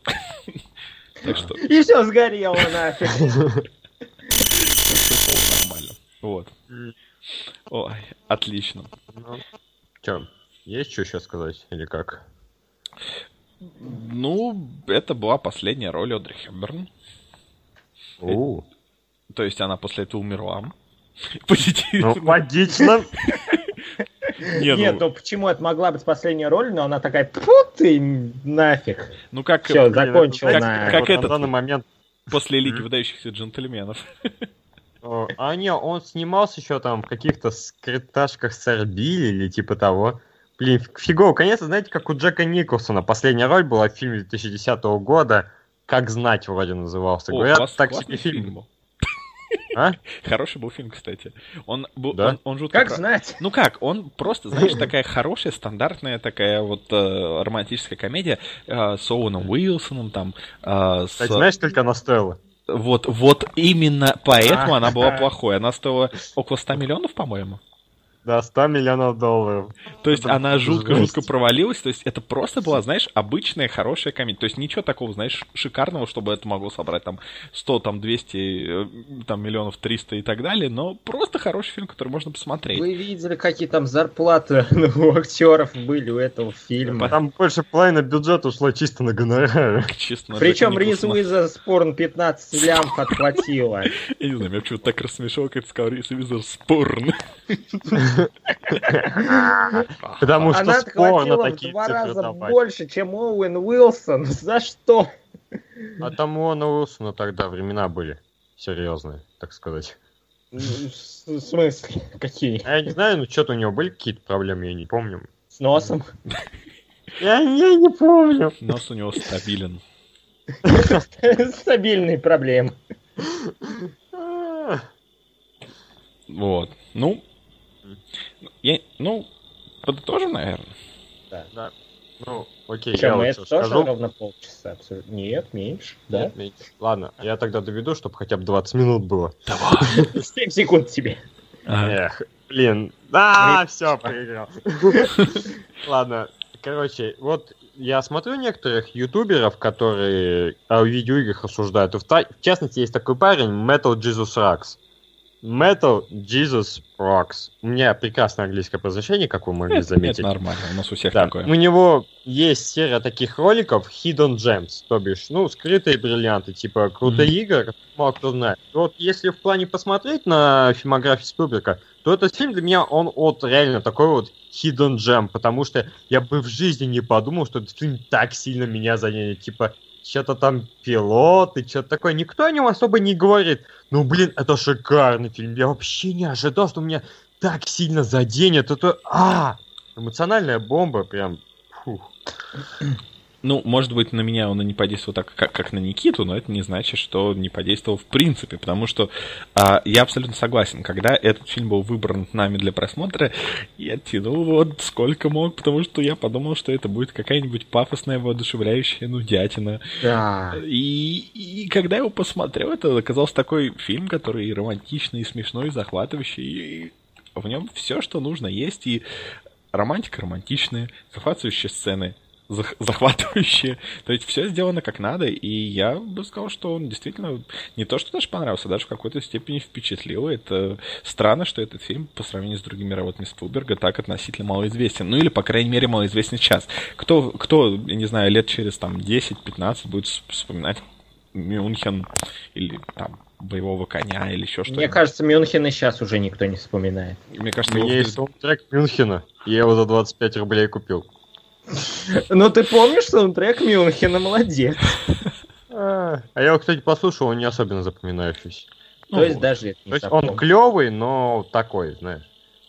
Так что И все сгорело нафиг. Вот. Ой, отлично. Че, есть что еще сказать или как? Ну, это была последняя роль Одри Хепберн. У, То есть она после этого умерла. (laughs) Позитивно. Ну, логично. (laughs) Не, Нет, ну, ну почему это могла быть последняя роль, но она такая, фу ты нафиг. ну как Всё, э, закончил как- на... как Вот на этот данный вот. момент после Лиги выдающихся джентльменов. (laughs) А не, он снимался еще там в каких-то скрипташках с или типа того. Блин, фигово. Конечно, знаете, как у Джека Николсона. Последняя роль была в фильме 2010 года. Как знать вроде назывался. О, Говорят, класс- так классный себе фильм фильм. был. А? (laughs) Хороший был фильм, кстати. Он, был, Да? он, он жутко... Как про- знать? Ну как, он просто, знаешь, (laughs) такая хорошая, стандартная такая вот э, романтическая комедия э, с Оуэном Уилсоном, там, э, с... Кстати, знаешь, сколько она стоила? Вот, вот именно поэтому А. она была плохой. Она стоила около 100 миллионов, по-моему. Да, 100 миллионов долларов. То есть Это она жутко-жутко провалилась. То есть это просто была, знаешь, обычная хорошая комедия. То есть ничего такого, знаешь, шикарного, чтобы это могло собрать там 100, там 200, э, там миллионов 300 и так далее. Но просто хороший фильм, который можно посмотреть. Вы видели, какие там зарплаты (laughs) у актеров были у этого фильма? Там больше половины бюджета ушло чисто на гонорары. (laughs) Честно, Причем Риз Николсона- Уизерспорн 15 лямов отплатила. (laughs) Я не знаю, меня почему-то так рассмешило, как ты сказал Риз Уизерспорн. (laughs) Потому что Она спор на отхватила в такие два раза больше, чем Оуэн Уилсон. (laughs) За что? А там у Уона Уилсона тогда времена были серьезные, так сказать. Ну, В смысле? Какие? А Я не знаю, ну что-то у него были какие-то проблемы, я не помню. С носом? (laughs) Я, я не помню. Нос у него стабилен. Стабильные проблемы. Вот. Ну, я, ну, подытожим, наверное. Да. Да. Ну, окей, Причем я что тоже скажу. ровно полчаса. абсолютно. Нет, меньше, да? Нет, меньше. Ладно, я тогда доведу, чтобы хотя бы 20 минут было. 7 (laughs) секунд тебе. Ага. Эх, блин. А, все, проиграл. (laughs) Ладно, короче, вот я смотрю некоторых ютуберов, которые о видеоиграх рассуждают. И В, та- в частности, есть такой парень, Metal Jesus Rocks. Metal Jesus Rocks. У меня прекрасное английское произношение, как вы могли Это, заметить. это нормально, у нас у всех Да, такое. У него есть серия таких роликов Hidden Gems, то бишь, ну, скрытые бриллианты, типа крутые Мгм. игры, мало кто знает. Вот если в плане посмотреть на фильмографию Спилберга, то этот фильм для меня, он вот реально такой вот Hidden Gem, потому что я бы в жизни не подумал, что этот фильм так сильно меня заденет. Типа, что-то там пилоты, что-то такое. Никто о нем особо не говорит. Ну, блин, это шикарный фильм. Я вообще не ожидал, что меня так сильно заденет. Это, а, эмоциональная бомба, прям, фух. Ну, может быть, на меня он и не подействовал так, как, как на Никиту, но это не значит, что не подействовал в принципе, потому что а, я абсолютно согласен. Когда этот фильм был выбран нами для просмотра, я тянул вот сколько мог, потому что я подумал, что это будет какая-нибудь пафосная, воодушевляющая нудятина. Да. И, и когда я его посмотрел, это оказался такой фильм, который и романтичный, и смешной, и захватывающий. И в нем все, что нужно, есть. И романтика романтичная, захватывающие сцены (laughs) захватывающие. То есть все сделано как надо, и я бы сказал, что он действительно не то, что даже понравился, даже в какой-то степени впечатлил. Это странно, что этот фильм по сравнению с другими работами Спилберга так относительно малоизвестен. Ну или, по крайней мере, малоизвестен сейчас. Кто, кто я не знаю, лет через там 10-15 будет вс- вспоминать Мюнхен или там боевого коня или еще что-то. Мне кажется, Мюнхен и сейчас уже никто не вспоминает. Мне У кажется, меня его есть саундтрек Мюнхена, и я его за 25 рублей купил. Ну ты помнишь саундтрек Мюнхена, молодец. А а я его, кстати, послушал, он не особенно запоминающийся. То есть даже То не есть он клевый, но такой, знаешь.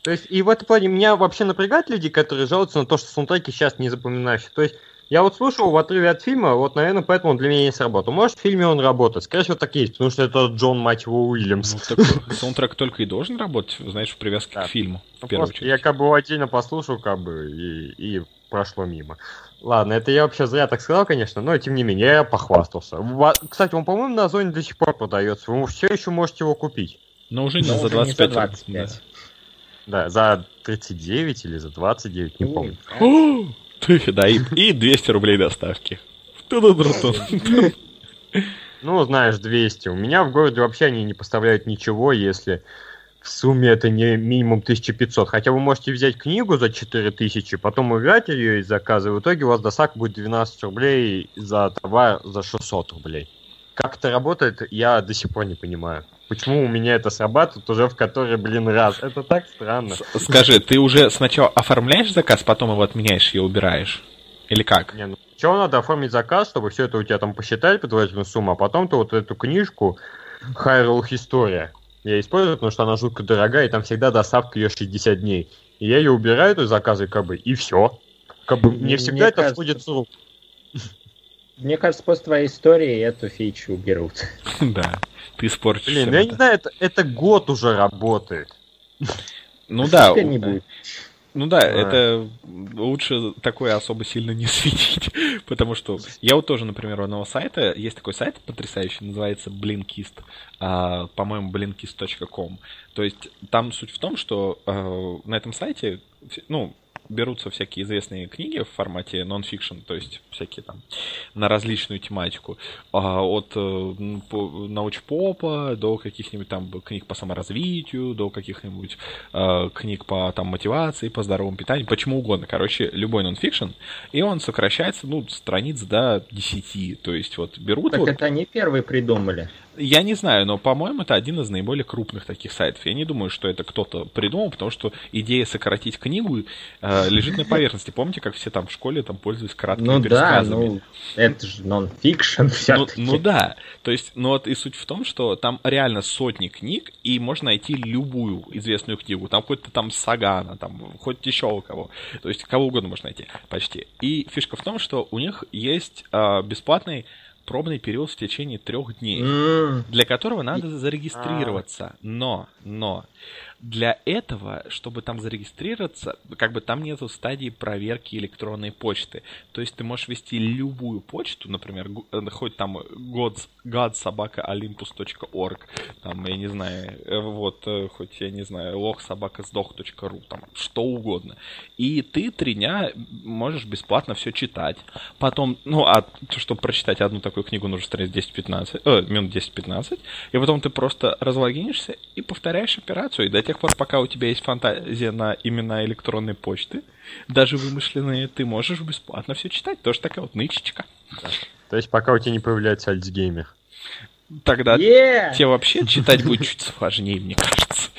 То есть и в этом плане меня вообще напрягают люди, которые жалуются на то, что саундтреки сейчас не запоминающие. То есть я вот слушал в отрыве от фильма, вот, наверное, поэтому он для меня не сработал. Может, в фильме он работает. Скорее всего, так и есть, потому что это Джон, мать его, Уильямс. Ну, так саундтрек только и должен работать, знаешь, в привязке Да. к фильму, в Ну, первую просто очередь. Я как бы его отдельно послушал, как бы, и, и прошло мимо. Ладно, это я вообще зря так сказал, конечно, но тем не менее, я похвастался. Кстати, он, по-моему, на зоне до сих пор продается. Вы все еще можете его купить. Но уже не Но за уже не 25. за 25. Да, за 39 или за 29, не помню. Ты, да, и, и 200 рублей доставки. Ну, знаешь, 200. У меня в городе вообще они не поставляют ничего, если в сумме это не минимум 1500. Хотя вы можете взять книгу за 4000, потом играть ее из заказа, и в итоге у вас доставка будет 12 рублей за товар за 600 рублей. Как это работает, я до сих пор не понимаю. Почему у меня это срабатывает уже в который, блин, раз? Это так странно. Скажи, ты уже сначала оформляешь заказ, потом его отменяешь и убираешь? Или как? Не, ну, сначала надо оформить заказ, чтобы все это у тебя там посчитали предварительную сумму, а потом ты вот эту книжку Hyrule Historia я использую, потому что она жутко дорогая, и там всегда доставка ее 60 дней. И я ее убираю, то есть заказы, как бы, и все. Как бы, мне Мне всегда это кажется, сходит с рук. (laughs) Мне кажется, после твоей истории эту фичу уберут. (laughs) Да, ты испортишь Блин, я это. не знаю, это, это год уже работает. Ну да, не будет. Ну да, Да. это лучше такое особо сильно не (laughs) светить, потому что я вот тоже, например, у одного сайта, есть такой сайт потрясающий, называется Blinkist, а, по-моему, blinkist.com. То есть там суть в том, что э, на этом сайте, ну, берутся всякие известные книги в формате non-fiction, то есть всякие там на различную тематику, а, от э, научпопа до каких-нибудь там книг по саморазвитию, до каких-нибудь э, книг по там мотивации, по здоровому питанию, почему угодно. Короче, любой нонфикшн, и он сокращается, ну, страниц до 10. То есть вот берут Так вот- это они первые придумали. Я не знаю, но, по-моему, это один из наиболее крупных таких сайтов. Я не думаю, что это кто-то придумал, потому что идея сократить книгу э, лежит на поверхности. Помните, как все там в школе там пользуются краткими Ну да, пересказами? ну это же нон-фикшн Ну, все-таки. ну да, то есть, ну вот и суть в том, что там реально сотни книг, и можно найти любую известную книгу, там хоть там Сагана, там хоть еще у кого, то есть кого угодно можно найти, почти. И фишка в том, что у них есть а, бесплатный пробный период в течение трех дней для которого надо зарегистрироваться. Но, но, Для этого, чтобы там зарегистрироваться, как бы там нету стадии проверки электронной почты. То есть ты можешь ввести любую почту, например, э, хоть там gods, godsobakaolympus.org, там, я не знаю, э, вот, э, хоть, я не знаю, лохсобакасдох.ру, там, что угодно. И ты три дня можешь бесплатно все читать. Потом, ну, а чтобы прочитать одну такую книгу, нужно страниц 10-15, э, минут 10-15, и потом ты просто разлогинишься и повторяешь операцию, и до тех пор, пока у тебя есть фантазия на имена электронной почты, даже вымышленные, ты можешь бесплатно все читать. Тоже такая вот нычечка. То есть пока у тебя не появляется Альцгеймер. Тогда Yeah! тебе вообще читать будет чуть сложнее, мне кажется.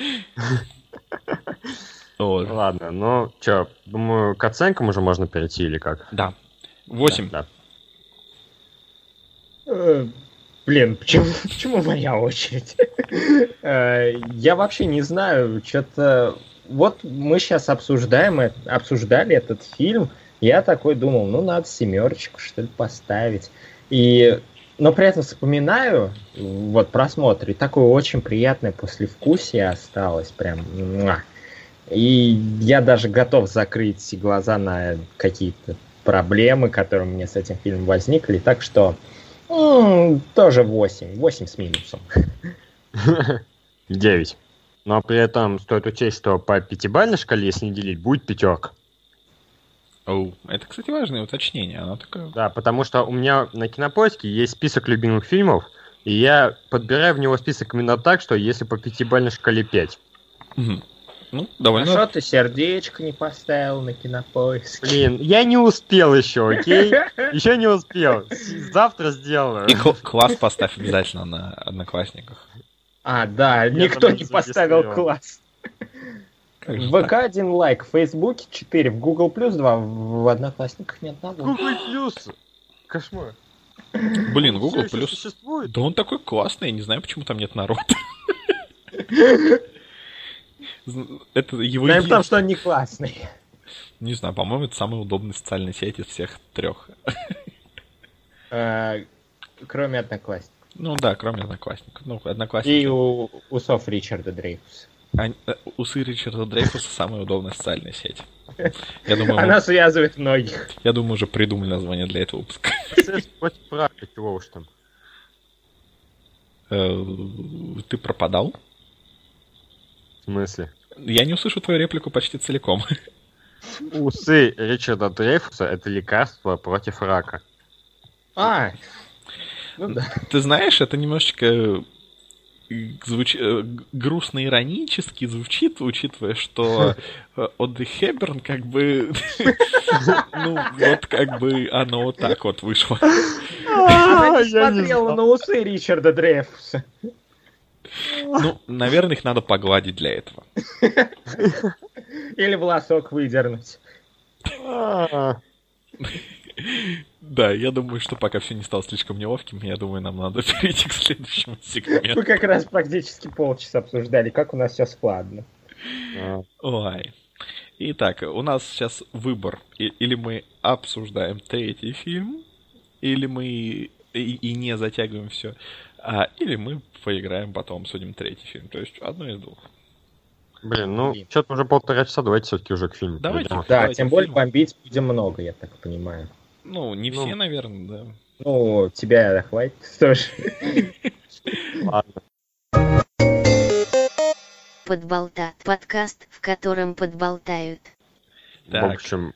Вот. Ладно, ну чё, думаю, к оценкам уже можно перейти или как? Да. Восемь. Да. Э, Блин, почему, почему моя очередь? (laughs) Э, Я вообще не знаю, что-то... Вот мы сейчас обсуждаем, обсуждали этот фильм, я такой думал, ну надо семерочку что ли поставить. И но при этом вспоминаю вот просмотр, и такое очень приятное послевкусие осталось, прям. И я даже готов закрыть глаза на какие-то проблемы, которые у меня с этим фильмом возникли, так что тоже 8, 8 с минусом. (laughs) 9. Но при этом стоит учесть, что по пятибалльной шкале, если не делить, будет пятерка. Оу. Это, кстати, важное уточнение. Оно такое... Да, потому что у меня на кинопоиске есть список любимых фильмов, и я подбираю в него список именно так, что если по пятибалльной шкале 5. Мгм. Ну, довольно... что ты сердечко не поставил на кинопоиске? Блин, я не успел еще, окей? (laughs) Еще не успел. Завтра сделаю. И кл- класс поставь обязательно на Одноклассниках. А, да, Я никто не поставил класс. В? ВК один лайк, в Фейсбуке 4, в Google Плюс 2, в Одноклассниках ни одного. Google Плюс. Кошмар. Блин, Google плюс. Да он такой классный, я не знаю, почему там нет народа. (laughs) Это его еди- потому что он не классный. Не знаю, по-моему, это самая удобная социальная сеть из всех трех. (laughs) Э, Кроме Одноклассников. Ну да, кроме одноклассников. Ну, И одноклассники. у усов Ричарда Дрейфуса. Э, Усы Ричарда Дрейфуса самая удобная социальная сеть. Я думаю, мы- Она связывает многих. я думаю, уже придумали название для этого выпуска. (laughs) Против рака, чего уж там. Э, Ты пропадал? В смысле? Я не услышу твою реплику почти целиком. (laughs) Усы Ричарда Дрейфуса — это лекарство против рака. А, ну да. Ты знаешь, это немножечко э, звуч... э, грустно-иронически звучит, учитывая, что э, Одри Хепберн как бы... (laughs) Ну, вот как бы оно вот так вот вышло. Она не (laughs) я не смотрела на усы Ричарда Дрейфуса. Ну, (laughs) наверное, их надо погладить для этого. Или волосок выдернуть. (laughs) Да, я думаю, что пока все не стало слишком неловким, я думаю, нам надо (laughs) перейти к следующему сегменту. Мы как раз практически полчаса обсуждали, как у нас все складно. Ой. Итак, у нас сейчас выбор. Или мы обсуждаем третий фильм, или мы и, и не затягиваем все, а, или мы поиграем, потом обсудим третий фильм. То есть одно из двух. Блин, ну, Блин. что-то уже полтора часа, давайте все-таки уже к фильму. Давайте. Да, Давайте тем более фильм. бомбить будем много, я так понимаю. Ну, не Ну. все, наверное, да. Ну, тебя хватит тоже. Ладно. Подболтат. Подкаст, в котором подболтают. В Так. общем,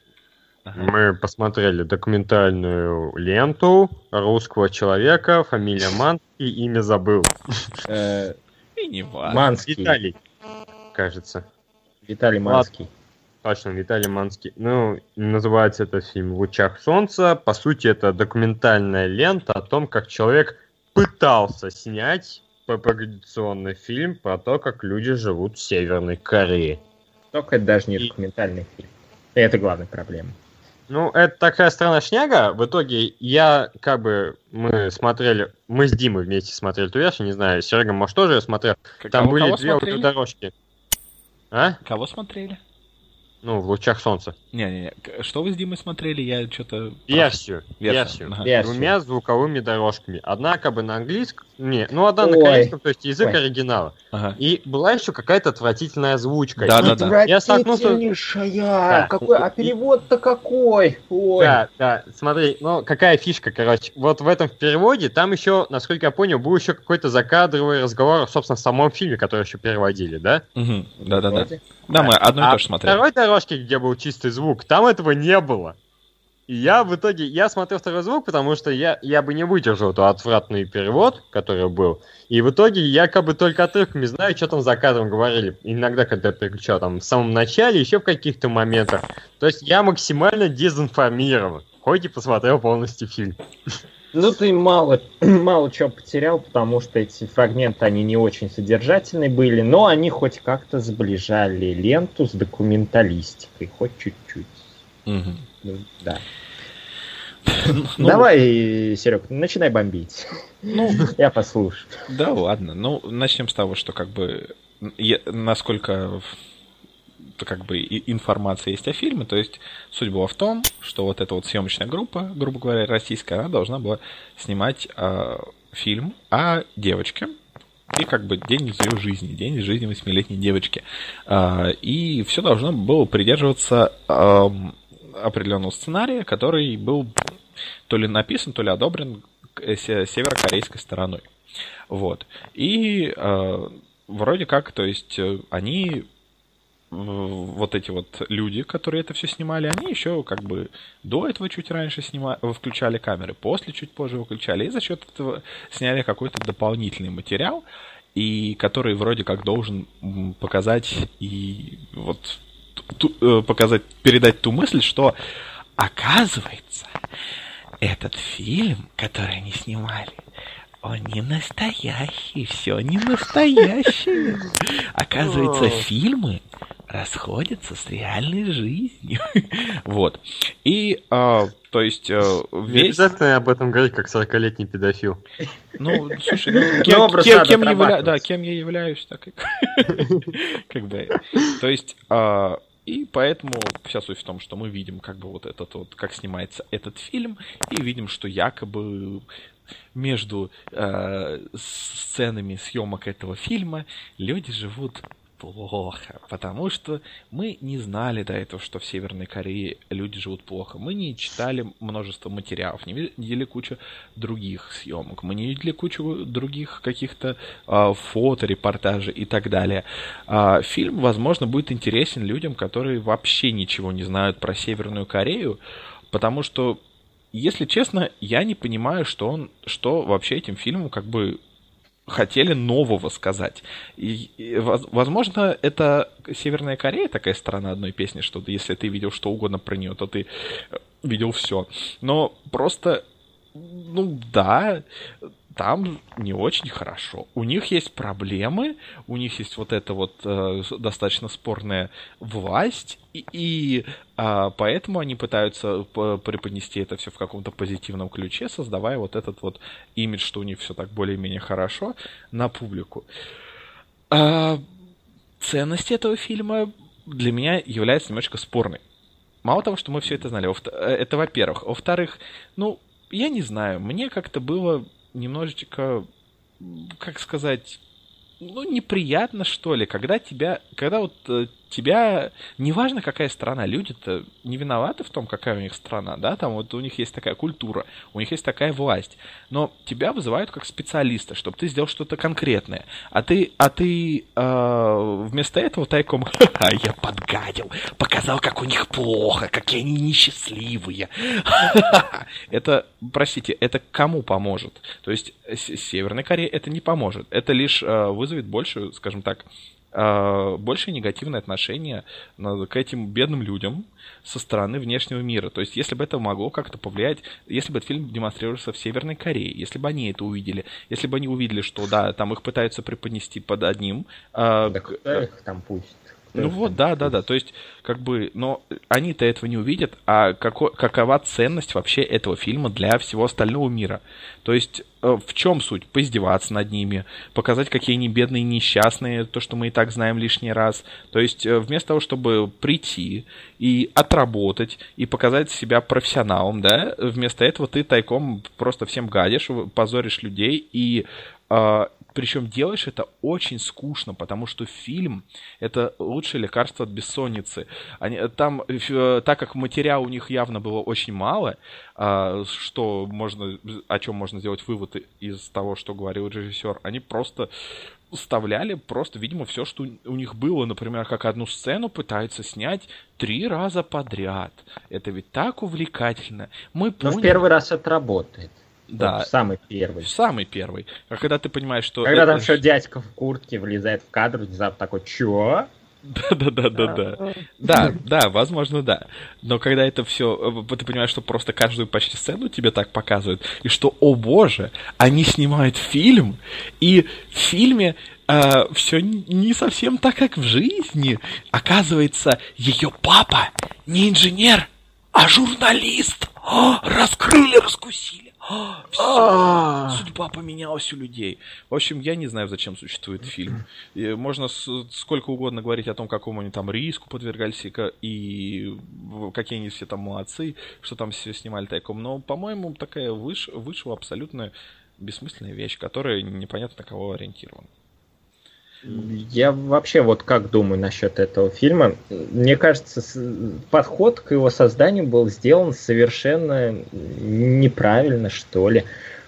Ага. мы посмотрели документальную ленту русского человека, фамилия (laughs) Манский, имя забыл. Э, И не важно. Манский. Виталий, кажется. Виталий. Манский. Точно, Виталий Манский. Ну, называется этот фильм «В лучах солнца». По сути, это документальная лента о том, как человек пытался снять пропагационный фильм про то, как люди живут в Северной Корее. Только это даже не И- документальный фильм. И это главная проблема. Ну, это такая странная шняга. В итоге я, как бы, мы смотрели, мы с Димой вместе смотрели версию, не знаю, Серега, может, тоже ее смотрел. К- Там кого- были кого две смотрели? аудиодорожки. А? Кого смотрели? Ну, в лучах солнца. Не-не-не, что вы с Димой смотрели? Я что-то... Версию. Версию. Версию. Версию. Двумя звуковыми дорожками. Одна как бы на английском, не, ну одна на Ой. корейском, то есть язык Ой. оригинала. Ага. И была еще какая-то отвратительная озвучка. Да, да, да. Я столкнулся-. Да. Какой, а перевод-то какой? Ой. Да, да, смотри, ну какая фишка, короче. Вот в этом переводе, там еще, насколько я понял, был еще какой-то закадровый разговор, собственно, в самом фильме, который еще переводили, да? Мгм. Да-да-да. Вроде. Да, мы одно и а то же смотрели. второй дорожке, где был чистый звук, там этого не было. И я в итоге, я смотрел второй звук, потому что я, я бы не выдержал этот отвратный перевод, который был. И в итоге я как бы только отрывками знаю, что там за кадром говорили. Иногда, когда я переключал там в самом начале, еще в каких-то моментах. То есть я максимально дезинформирован. Хоть и посмотрел полностью фильм. Ну, ты мало, (clears throat) мало чего потерял, потому что эти фрагменты, они не очень содержательные были, но они хоть как-то сближали ленту с документалистикой, хоть чуть-чуть. Ну, да. Ну, (clears throat) Давай, Серег, начинай бомбить. Ну, (laughs) Я послушаю. да ладно. Ну, начнем с того, что как бы я- насколько как бы информация есть о фильме, то есть суть была в том, что вот эта вот съемочная группа, грубо говоря, российская, она должна была снимать а, фильм о девочке, и как бы день из ее жизни, день из жизни восьмилетней девочки. А, и все должно было придерживаться определенного сценария, который был то ли написан, то ли одобрен се- северокорейской стороной. Вот. И э, вроде как, то есть э, они э, вот эти вот люди, которые это все снимали, они еще как бы до этого чуть раньше снима... включали камеры, после чуть позже выключали, и за счет этого сняли какой-то дополнительный материал, и который вроде как должен показать и вот ту- э, показать, передать ту мысль, что оказывается, этот фильм, который они снимали, он не настоящий, все не настоящее. (laughs) Оказывается, фильмы расходятся с реальной жизнью. (laughs) Вот. И, а, то есть, э, Не весь... обязательно об этом говорить, как 40-летний педофил. Ну, (laughs) слушай, ну, Ну, кем, кем- кем явля- да, кем я являюсь, так и... (laughs) Как бы... То есть, а, и поэтому вся суть в том, что мы видим как бы вот этот вот, как снимается этот фильм, и видим, что якобы между э, сценами съемок этого фильма люди живут плохо, потому что мы не знали до этого, что в Северной Корее люди живут плохо. Мы не читали множество материалов, не видели кучу других съемок, мы не видели кучу других каких-то а, фото, репортажей и так далее. А, фильм, возможно, будет интересен людям, которые вообще ничего не знают про Северную Корею, потому что, если честно, я не понимаю, что он, что вообще этим фильмом как бы хотели нового сказать. И, и, воз- возможно, это Северная Корея такая страна одной песни, что если ты видел что угодно про нее, то ты э, видел все. Но просто, ну да, там не очень хорошо. У них есть проблемы, у них есть вот эта вот э, достаточно спорная власть, и, а, поэтому они пытаются п- преподнести это все в каком-то позитивном ключе, создавая вот этот вот имидж, что у них все так более-менее хорошо на публику. А, ценность этого фильма для меня является немножечко спорной. Мало того, что мы все это знали, э, это во-первых. Во-вторых, ну, я не знаю, мне как-то было немножечко, как сказать, ну, неприятно, что ли, когда тебя, когда вот э, тебя, неважно какая страна, люди-то не виноваты в том, какая у них страна, да, там вот у них есть такая культура, у них есть такая власть, но тебя вызывают как специалиста, чтобы ты сделал что-то конкретное, а ты, а ты э, вместо этого тайком, (laughs) ха я подгадил, показал, как у них плохо, какие они несчастливые. (laughs) Это, простите, это кому поможет? То есть С- Северной Корее это не поможет. Это лишь э, вызовет больше, скажем так, э, больше негативное отношение к этим бедным людям со стороны внешнего мира. То есть, если бы это могло как-то повлиять, если бы этот фильм демонстрировался в Северной Корее, если бы они это увидели, если бы они увидели, что да, там их пытаются преподнести под одним, э, Да куда их там пусть? Ну вот, да, да, да. То есть, как бы, но они-то этого не увидят, а како, какова ценность вообще этого фильма для всего остального мира? То есть, э, в чем суть? Поиздеваться над ними, показать, какие они бедные, несчастные, то, что мы и так знаем лишний раз. То есть, э, вместо того, чтобы прийти и отработать, и показать себя профессионалом, да, вместо этого ты тайком просто всем гадишь, позоришь людей и а, причем делаешь это очень скучно, потому что фильм — это лучшее лекарство от бессонницы. Они, там, э, так как материала у них явно было очень мало, а, что можно, о чем можно сделать вывод из того, что говорил режиссер, они просто вставляли просто, видимо, все, что у них было. Например, как одну сцену пытаются снять три раза подряд. Это ведь так увлекательно. Мы поняли... Но в первый раз это работает. Да. Вот самый первый. Самый первый. А когда ты понимаешь, что... Когда это... там еще дядька в куртке влезает в кадр, внезапно такой, чё? Да-да-да-да-да. Да, да, возможно, да. Но когда это все, э, ты понимаешь, что просто каждую почти сцену тебе так показывают, и что, о боже, они снимают фильм, и в фильме э, все не совсем так, как в жизни. Оказывается, ее папа не инженер, а журналист. О, раскрыли, раскусили. Все, судьба поменялась у людей. В общем, я не знаю, зачем существует фильм. Можно сколько угодно говорить о том, какому они там риску подвергались, и какие они все там молодцы, что там все снимали тайком. Но, по-моему, такая выш... вышла абсолютно бессмысленная вещь, которая непонятно на кого ориентирована. Я вообще вот как думаю насчет этого фильма. Мне кажется, подход к его созданию был сделан совершенно неправильно, что ли.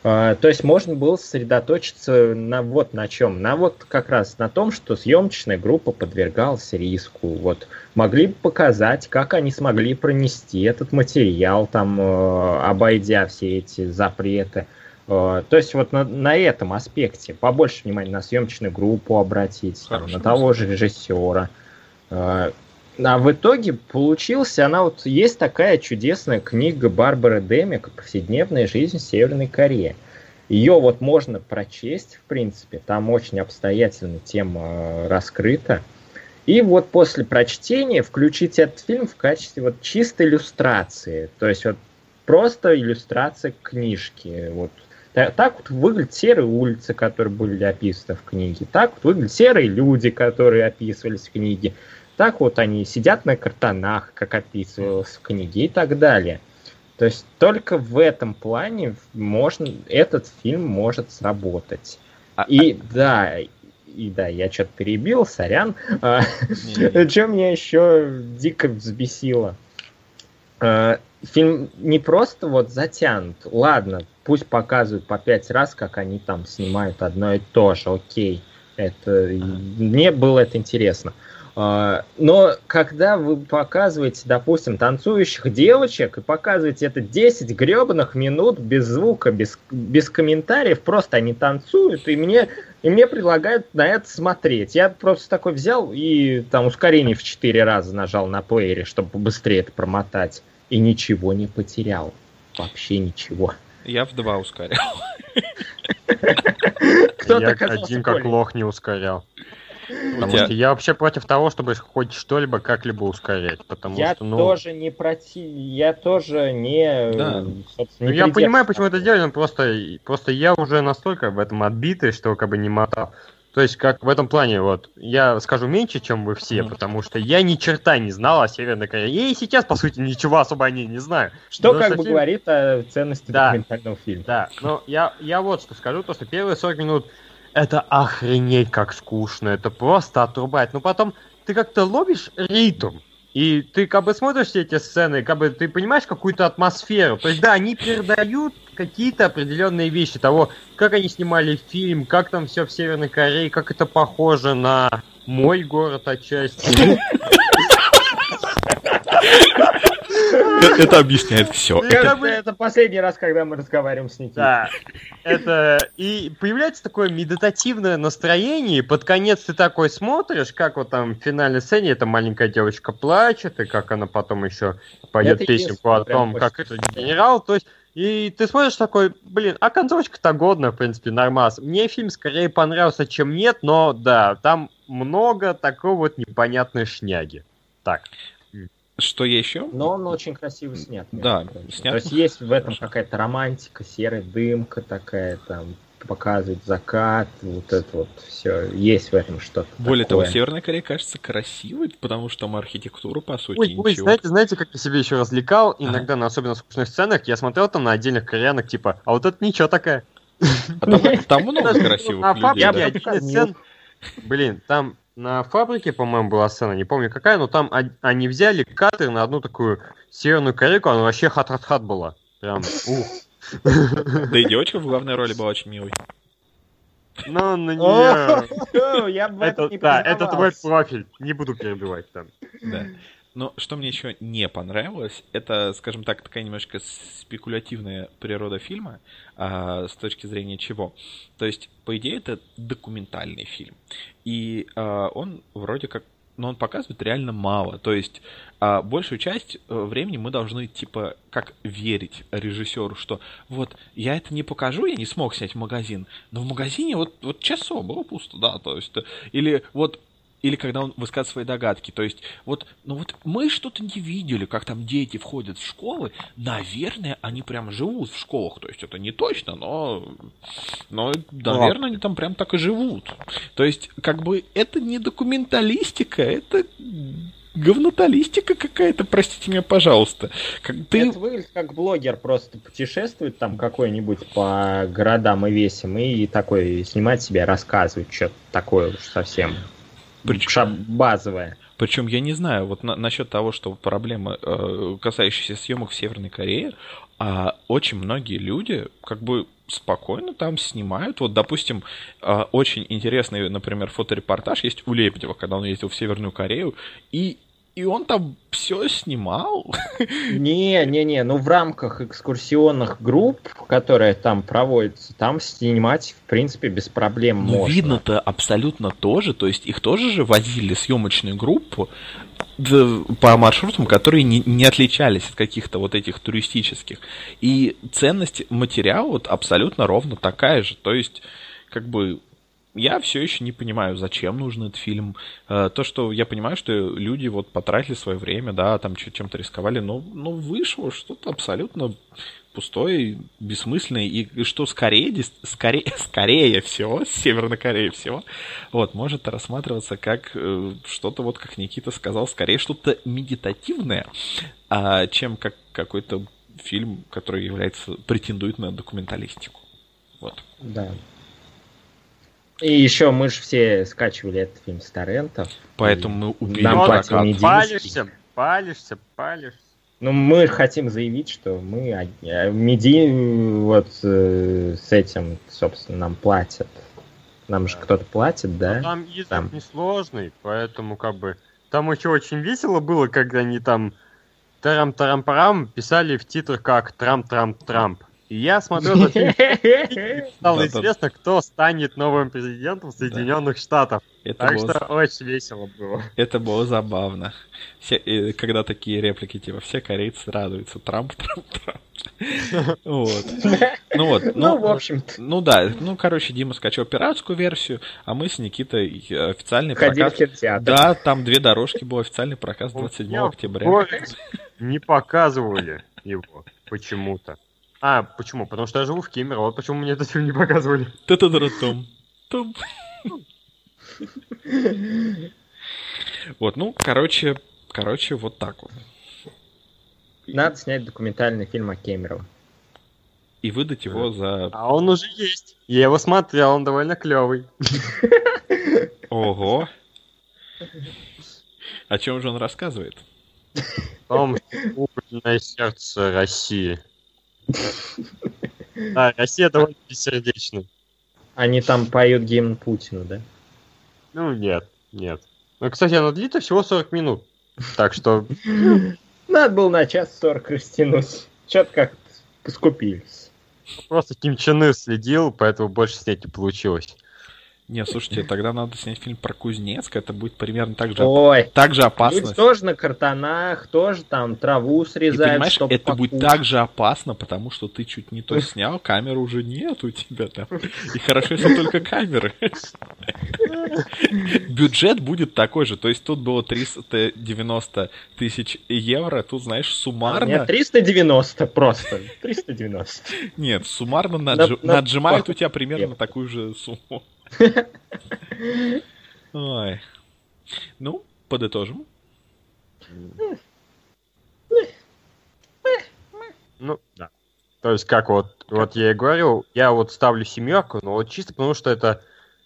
А, то есть можно было сосредоточиться на вот на чем. На вот как раз на том, что съемочная группа подвергалась риску. Вот могли бы показать, как они смогли пронести этот материал, там, э, обойдя все эти запреты. То есть вот на, на этом аспекте побольше внимания на съемочную группу обратить, там, на того же режиссера. Э, а в итоге получился, она вот есть такая чудесная книга Барбары Демик «Повседневная жизнь Северной Кореи». Ее вот можно прочесть, в принципе, там очень обстоятельно тема э, раскрыта. И вот после прочтения включить этот фильм в качестве вот чистой иллюстрации. То есть вот просто иллюстрация книжки. Вот так вот выглядят серые улицы, которые были описаны в книге. Так вот выглядят серые люди, которые описывались в книге. Так вот они сидят на картонах, как описывалось в книге и так далее. То есть только в этом плане можно, этот фильм может сработать. А, и а... да, и да, я что-то перебил, сорян. А, (laughs) Что меня еще дико взбесило? А, фильм не просто вот затянут. Ладно, пусть показывают по пять раз, как они там снимают одно и то же, окей. Это, мне было это интересно. А, но когда вы показываете, допустим, танцующих девочек и показываете это 10 гребаных минут без звука, без, без комментариев, просто они танцуют, и мне, и мне предлагают на это смотреть. Я просто такой взял и там ускорение в 4 раза нажал на плеере, чтобы побыстрее это промотать, и ничего не потерял. Вообще ничего. Я в два ускорял. Кто-то один как лох не ускорял. Потому тебя... что я вообще против того, чтобы хоть что-либо как-либо ускорять. Потому я что, ну... тоже не против, я тоже не. Да. Ну, я понимаю, почему это делали, но просто, просто я уже настолько в этом отбитый, что как бы не мотал. То есть, как в этом плане, вот, я скажу меньше, чем вы все, потому что я ни черта не знал о Северной Корее. Я и сейчас, по сути, ничего особо о ней не знаю. Что но как бы фильм... говорит о ценности да, документального фильма. Да, но я, я вот что скажу, то, что первые 40 минут это охренеть как скучно, это просто отрубать. Но потом ты как-то ловишь ритм. И ты как бы смотришь все эти сцены, как бы ты понимаешь какую-то атмосферу. То есть, да, они передают какие-то определенные вещи того, как они снимали фильм, как там все в Северной Корее, как это похоже на мой город отчасти. (laughs) Это объясняет все. Это, это последний раз, когда мы разговариваем с Никитой. Да. Это и появляется такое медитативное настроение, и под конец ты такой смотришь, как вот там в финальной сцене эта маленькая девочка плачет, и как она потом еще поет это песенку о том, как это генерал. То есть И ты смотришь такой, блин, а концовочка-то годная, в принципе, нормас. Мне фильм скорее понравился, чем нет, но да, там много такого вот непонятной шняги. Так. Что еще? Но он очень красиво снят. Да, снят. То есть есть в этом какая-то романтика, серая дымка такая, там показывает закат, вот это вот все. Есть в этом что-то. Более того, такое. Северная Корея кажется красивой, потому что там архитектура, по сути, Ой, ой, ничего. знаете, знаете, как я себе еще развлекал? Иногда на особенно скучных сценах я смотрел там на отдельных кореянок, типа, а вот это ничего такая. А там, там много (laughs) красивых людей. Блин, там на фабрике, по-моему, была сцена, не помню какая, но там они взяли кадры на одну такую северную корейку, она вообще хат-хат-хат была. Прям, ух. Да и девочка в главной роли была очень милой. Ну, на нее... О, (laughs) Я бы Это, не да, это твой профиль. Не буду перебивать там. Да. Но что мне еще не понравилось, это, скажем так, такая немножко спекулятивная природа фильма, а, с точки зрения чего. То есть, по идее, это документальный фильм. И а, он вроде как но он показывает реально мало. То есть а, большую часть э, времени мы должны типа как верить режиссеру, что вот я это не покажу, я не смог снять магазин, но в магазине вот вот часов было пусто, да, то есть э, или вот или когда он высказывает свои догадки. То есть, вот, ну вот мы что-то не видели, как там дети входят в школы. Наверное, они прям живут в школах. То есть, это не точно, но, но наверное, они там прям так и живут. То есть, как бы, это не документалистика, это говноталистика какая-то, простите меня, пожалуйста. Как ты... Это выглядит как блогер просто путешествует там какой-нибудь по городам и весям и такой снимать себя, рассказывать что-то такое уж совсем Причем- ша- базовое. Причем я не знаю, вот на- насчет того, что проблема, э, касающаяся съемок в Северной Корее, а очень многие люди как бы спокойно там снимают. Вот, допустим, э, очень интересный, например, фоторепортаж есть у Лебедева, когда он ездил в Северную Корею, и, и он там все снимал. (laughs) Не, не, не, ну в рамках экскурсионных групп, которые там проводятся, там снимать, в принципе, без проблем Ну, можно. видно-то абсолютно тоже, то есть их тоже же возили съемочную группу по маршрутам, которые не, не отличались от каких-то вот этих туристических. И ценность материала вот абсолютно ровно такая же. То есть, как бы, я все еще не понимаю, зачем нужен этот фильм. Э, То, что я понимаю, что люди вот потратили свое время, да, там чем-то рисковали, но, но вышло что-то абсолютно пустое, бессмысленное, и что скорее, скорее, (laughs) скорее всего, Северной Кореи всего, вот, может рассматриваться как э, что-то, вот как Никита сказал, скорее что-то медитативное, а, чем как какой-то фильм, который является, претендует на документалистику. Вот. Да. И еще мы же все скачивали этот фильм с торрентов. Поэтому мы убили Нам Ну, прокат. платил медийный. Палишься, палишься, палишься. Ну, мы хотим заявить, что мы а меди вот э, с этим, собственно, нам платят. Нам же кто-то платит, Но да? Там язык Там. несложный, поэтому как бы... Там еще очень весело было, когда они там тарам-тарам-парам писали в титрах как Трамп-Трамп-Трамп. И я этот фильм, стало известно, кто станет новым президентом Соединенных Штатов. Так что очень весело было. это было забавно. Все, когда такие реплики, типа, все корейцы радуются. Трамп, Трамп, Трамп. (laughs) Вот. Ну вот, Ну, ну, в общем-то, ну да, ну, короче, Дима скачал пиратскую версию, а мы с Никитой э, официальный прокат. Да, там две дорожки был официальный проказ 27 Я в октября. Не показывали его почему-то. А, почему? Потому что я живу в Кемерово. Вот почему мне этот фильм не показывали. Та-та-та-та-том. Том. Вот, ну, короче, короче, вот так вот. Надо снять документальный фильм о Кемерово. И выдать его за... А он уже есть. Я его смотрел, он довольно клевый. Ого! О чем же он рассказывает? Том угольное сердце России. Да, Россия довольно бессердечна. Они там поют гимн Путину, да? Ну, нет, нет. Ну, кстати, оно длится всего 40 минут. Так что, (laughs) Надо было на час сорок растянуть. Что-то как-то поскупились. просто Ким Чен следил, поэтому больше снять не получилось. Не, слушайте, тогда надо снять фильм про Кузнецк, это будет примерно так же, Ой, так же опасно. тоже на картонах, тоже там траву И срезают, понимаешь, чтоб это будет покушать. так же опасно, потому что ты чуть не то снял, камеры уже нет у тебя там. И хорошо, если только камеры. Бюджет будет такой же, то есть тут было 390 тысяч евро, тут, знаешь, Нет, суммарно... 390 просто. 390. Нет, суммарно На- наджи- на- наджимают у тебя примерно такую же сумму. Ой. Ну, подытожим. Ну, да. То есть, как вот, вот я и говорил, я вот ставлю семерку, но вот чисто потому, что это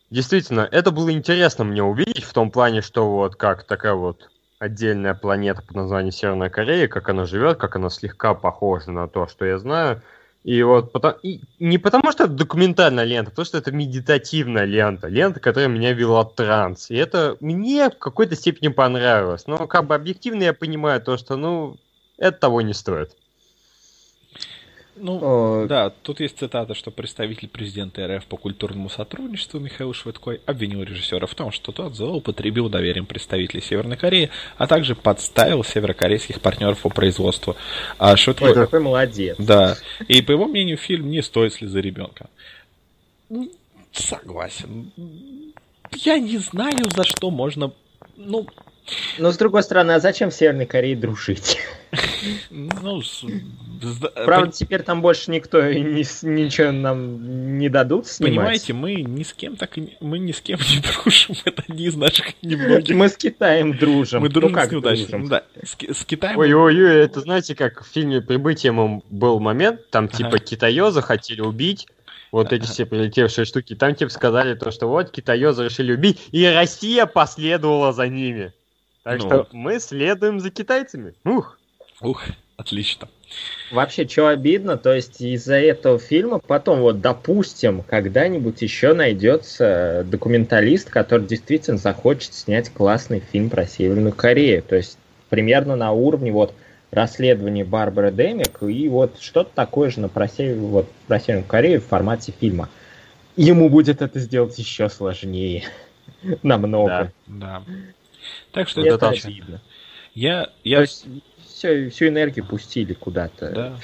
действительно, это было интересно мне увидеть в том плане, что вот как такая вот отдельная планета под названием Северная Корея, как она живет, как она слегка похожа на то, что я знаю. И вот потом, и не потому, что это документальная лента, а потому что это медитативная лента, лента, которая меня вела транс. И это мне в какой-то степени понравилось. Но как бы объективно я понимаю то, что, ну, это того не стоит. Ну, О, да, тут есть цитата, что представитель президента РФ по культурному сотрудничеству Михаил Швыдкой обвинил режиссера в том, что тот злоупотребил доверием представителей Северной Кореи, а также подставил северокорейских партнеров по производству. А Швыдкой... Ой, какой молодец. Да. И по его мнению, фильм не стоит слезы ребенка. М, Согласен. Я не знаю, за что можно. Ну, Но с другой стороны, а зачем в Северной Корее дружить? ну, с- Правда, теперь там больше никто и ни с- ничего нам не дадут снимать. Понимаете, мы ни с кем так и не- мы ни с кем не (laughs) дружим. Это одни из наших немногих. Мы с Китаем дружим. Мы Ну дружим как с неудачником. Да, с, с Китаем. Ой-ой-ой, это знаете, как в фильме «Прибытие» был момент, там типа Ага. китаёза хотели убить, вот эти все прилетевшие штуки, там типа сказали то, что вот китаёзы решили убить, и Россия последовала за ними. Так Ну. что мы следуем за китайцами. Ух. Ух, отлично. Вообще, что обидно, то есть из-за этого фильма потом, вот, допустим, когда-нибудь еще найдется документалист, который действительно захочет снять классный фильм про Северную Корею. То есть примерно на уровне вот расследования Барбары Демик и вот что-то такое же на про, Север- вот, про Северную Корею в формате фильма. Ему будет это сделать еще сложнее. (laughs) Намного. Да. Так что это это обидно. Я, То я, есть всё- всю энергию пустили куда-то. да.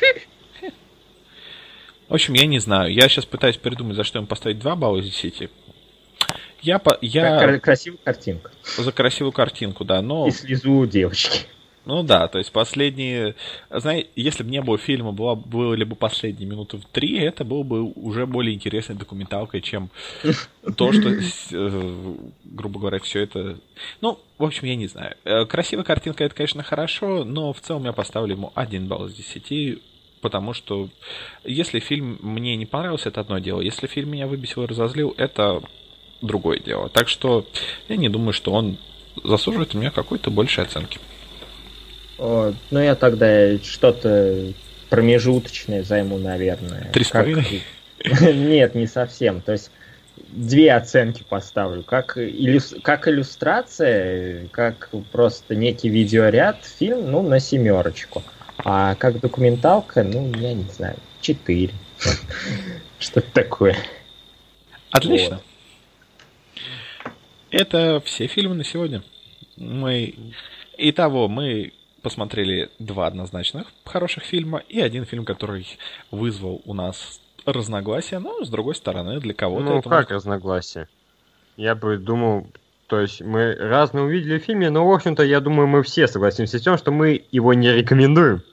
В общем, я не знаю. Я сейчас пытаюсь придумать, за что им поставить 2 балла из 10. Я, я красивая картинка. за красивую картинку, да, но... И слезу девочки. Ну да, то есть последние... Знаете, если бы не было фильма, была, были бы последние минуты в три, это было бы уже более интересной документалкой, чем (laughs) то, что, э, грубо говоря, все это... Ну, в общем, я не знаю. Э, Красивая картинка, это, конечно, хорошо, но в целом я поставлю ему один балл из десяти, потому что если фильм мне не понравился, это одно дело. Если фильм меня выбесил и разозлил, это другое дело. Так что я не думаю, что он заслуживает у меня какой-то большей оценки. О, ну, я тогда что-то промежуточное займу, наверное. Три с половиной? (laughs) Нет, не совсем. То есть две оценки поставлю. Как, иллюс- как иллюстрация, как просто некий видеоряд, фильм, ну, на семерочку. А как документалка, ну, я не знаю, четыре. (laughs) Что-то такое. Отлично. Это все фильмы на сегодня. Мы... Итого, мы посмотрели два однозначных хороших фильма и один фильм, который вызвал у нас разногласия, но с другой стороны, для кого-то ну это как может- разногласия? Я бы думал, то есть мы разные увидели в фильме, но, в общем-то, я думаю, мы все согласимся с тем, что мы его не рекомендуем.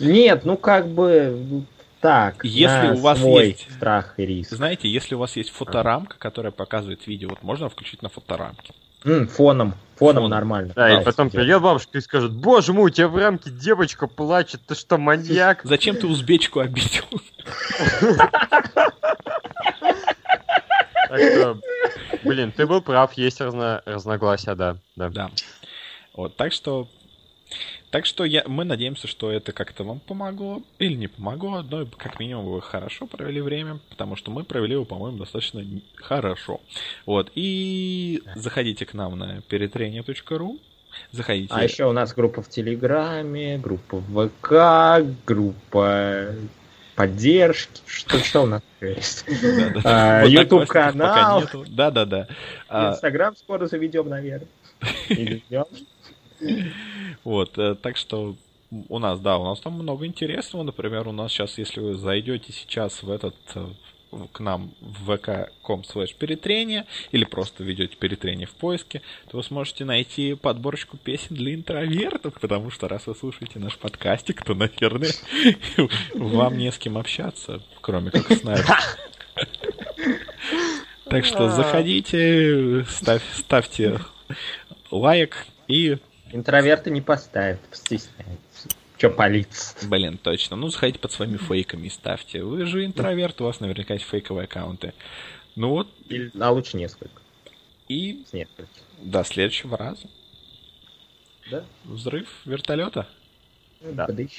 Нет, ну как бы так. Если у вас свой есть- страх и риск. Знаете, если у вас есть фоторамка, которая показывает видео, вот можно включить на фоторамке. М, фоном, фоном Фон. нормально. Да, Да, и потом идет. придет бабушка и скажет, боже мой, у тебя в рамке девочка плачет, ты что, маньяк? Зачем ты узбечку обидел? Так что, блин, ты был прав, есть разно- разногласия, да. да. Да. Вот, так что... Так что я, мы надеемся, что это как-то вам помогло или не помогло, но как минимум вы хорошо провели время, потому что мы провели его, по-моему, достаточно хорошо. Вот, и заходите к нам на перетрение.ру, заходите... А еще у нас группа в Телеграме, группа в ВК, группа поддержки, что, что у нас есть. А, YouTube канал. Да-да-да. А, Инстаграм скоро заведем, наверное. (laughs) Вот, э, так что у нас, да, у нас там много интересного. Например, у нас сейчас, если вы зайдете сейчас в этот э, к нам в vk.com slash перетрение или просто ведете перетрение в поиске, то вы сможете найти подборочку песен для интровертов, потому что раз вы слушаете наш подкастик, то, наверное, (laughs) вам не с кем общаться, кроме как с нами. Так что заходите, ставь, ставьте лайк и... Интроверты не поставят, постесняются. Че палиться? Блин, точно. Ну, заходите под своими фейками и ставьте. Вы же интроверт, у вас наверняка есть фейковые аккаунты. Ну вот. Или, а лучше несколько. И... С нескольких. До следующего раза. Да. Взрыв вертолета. Да. Подыщ.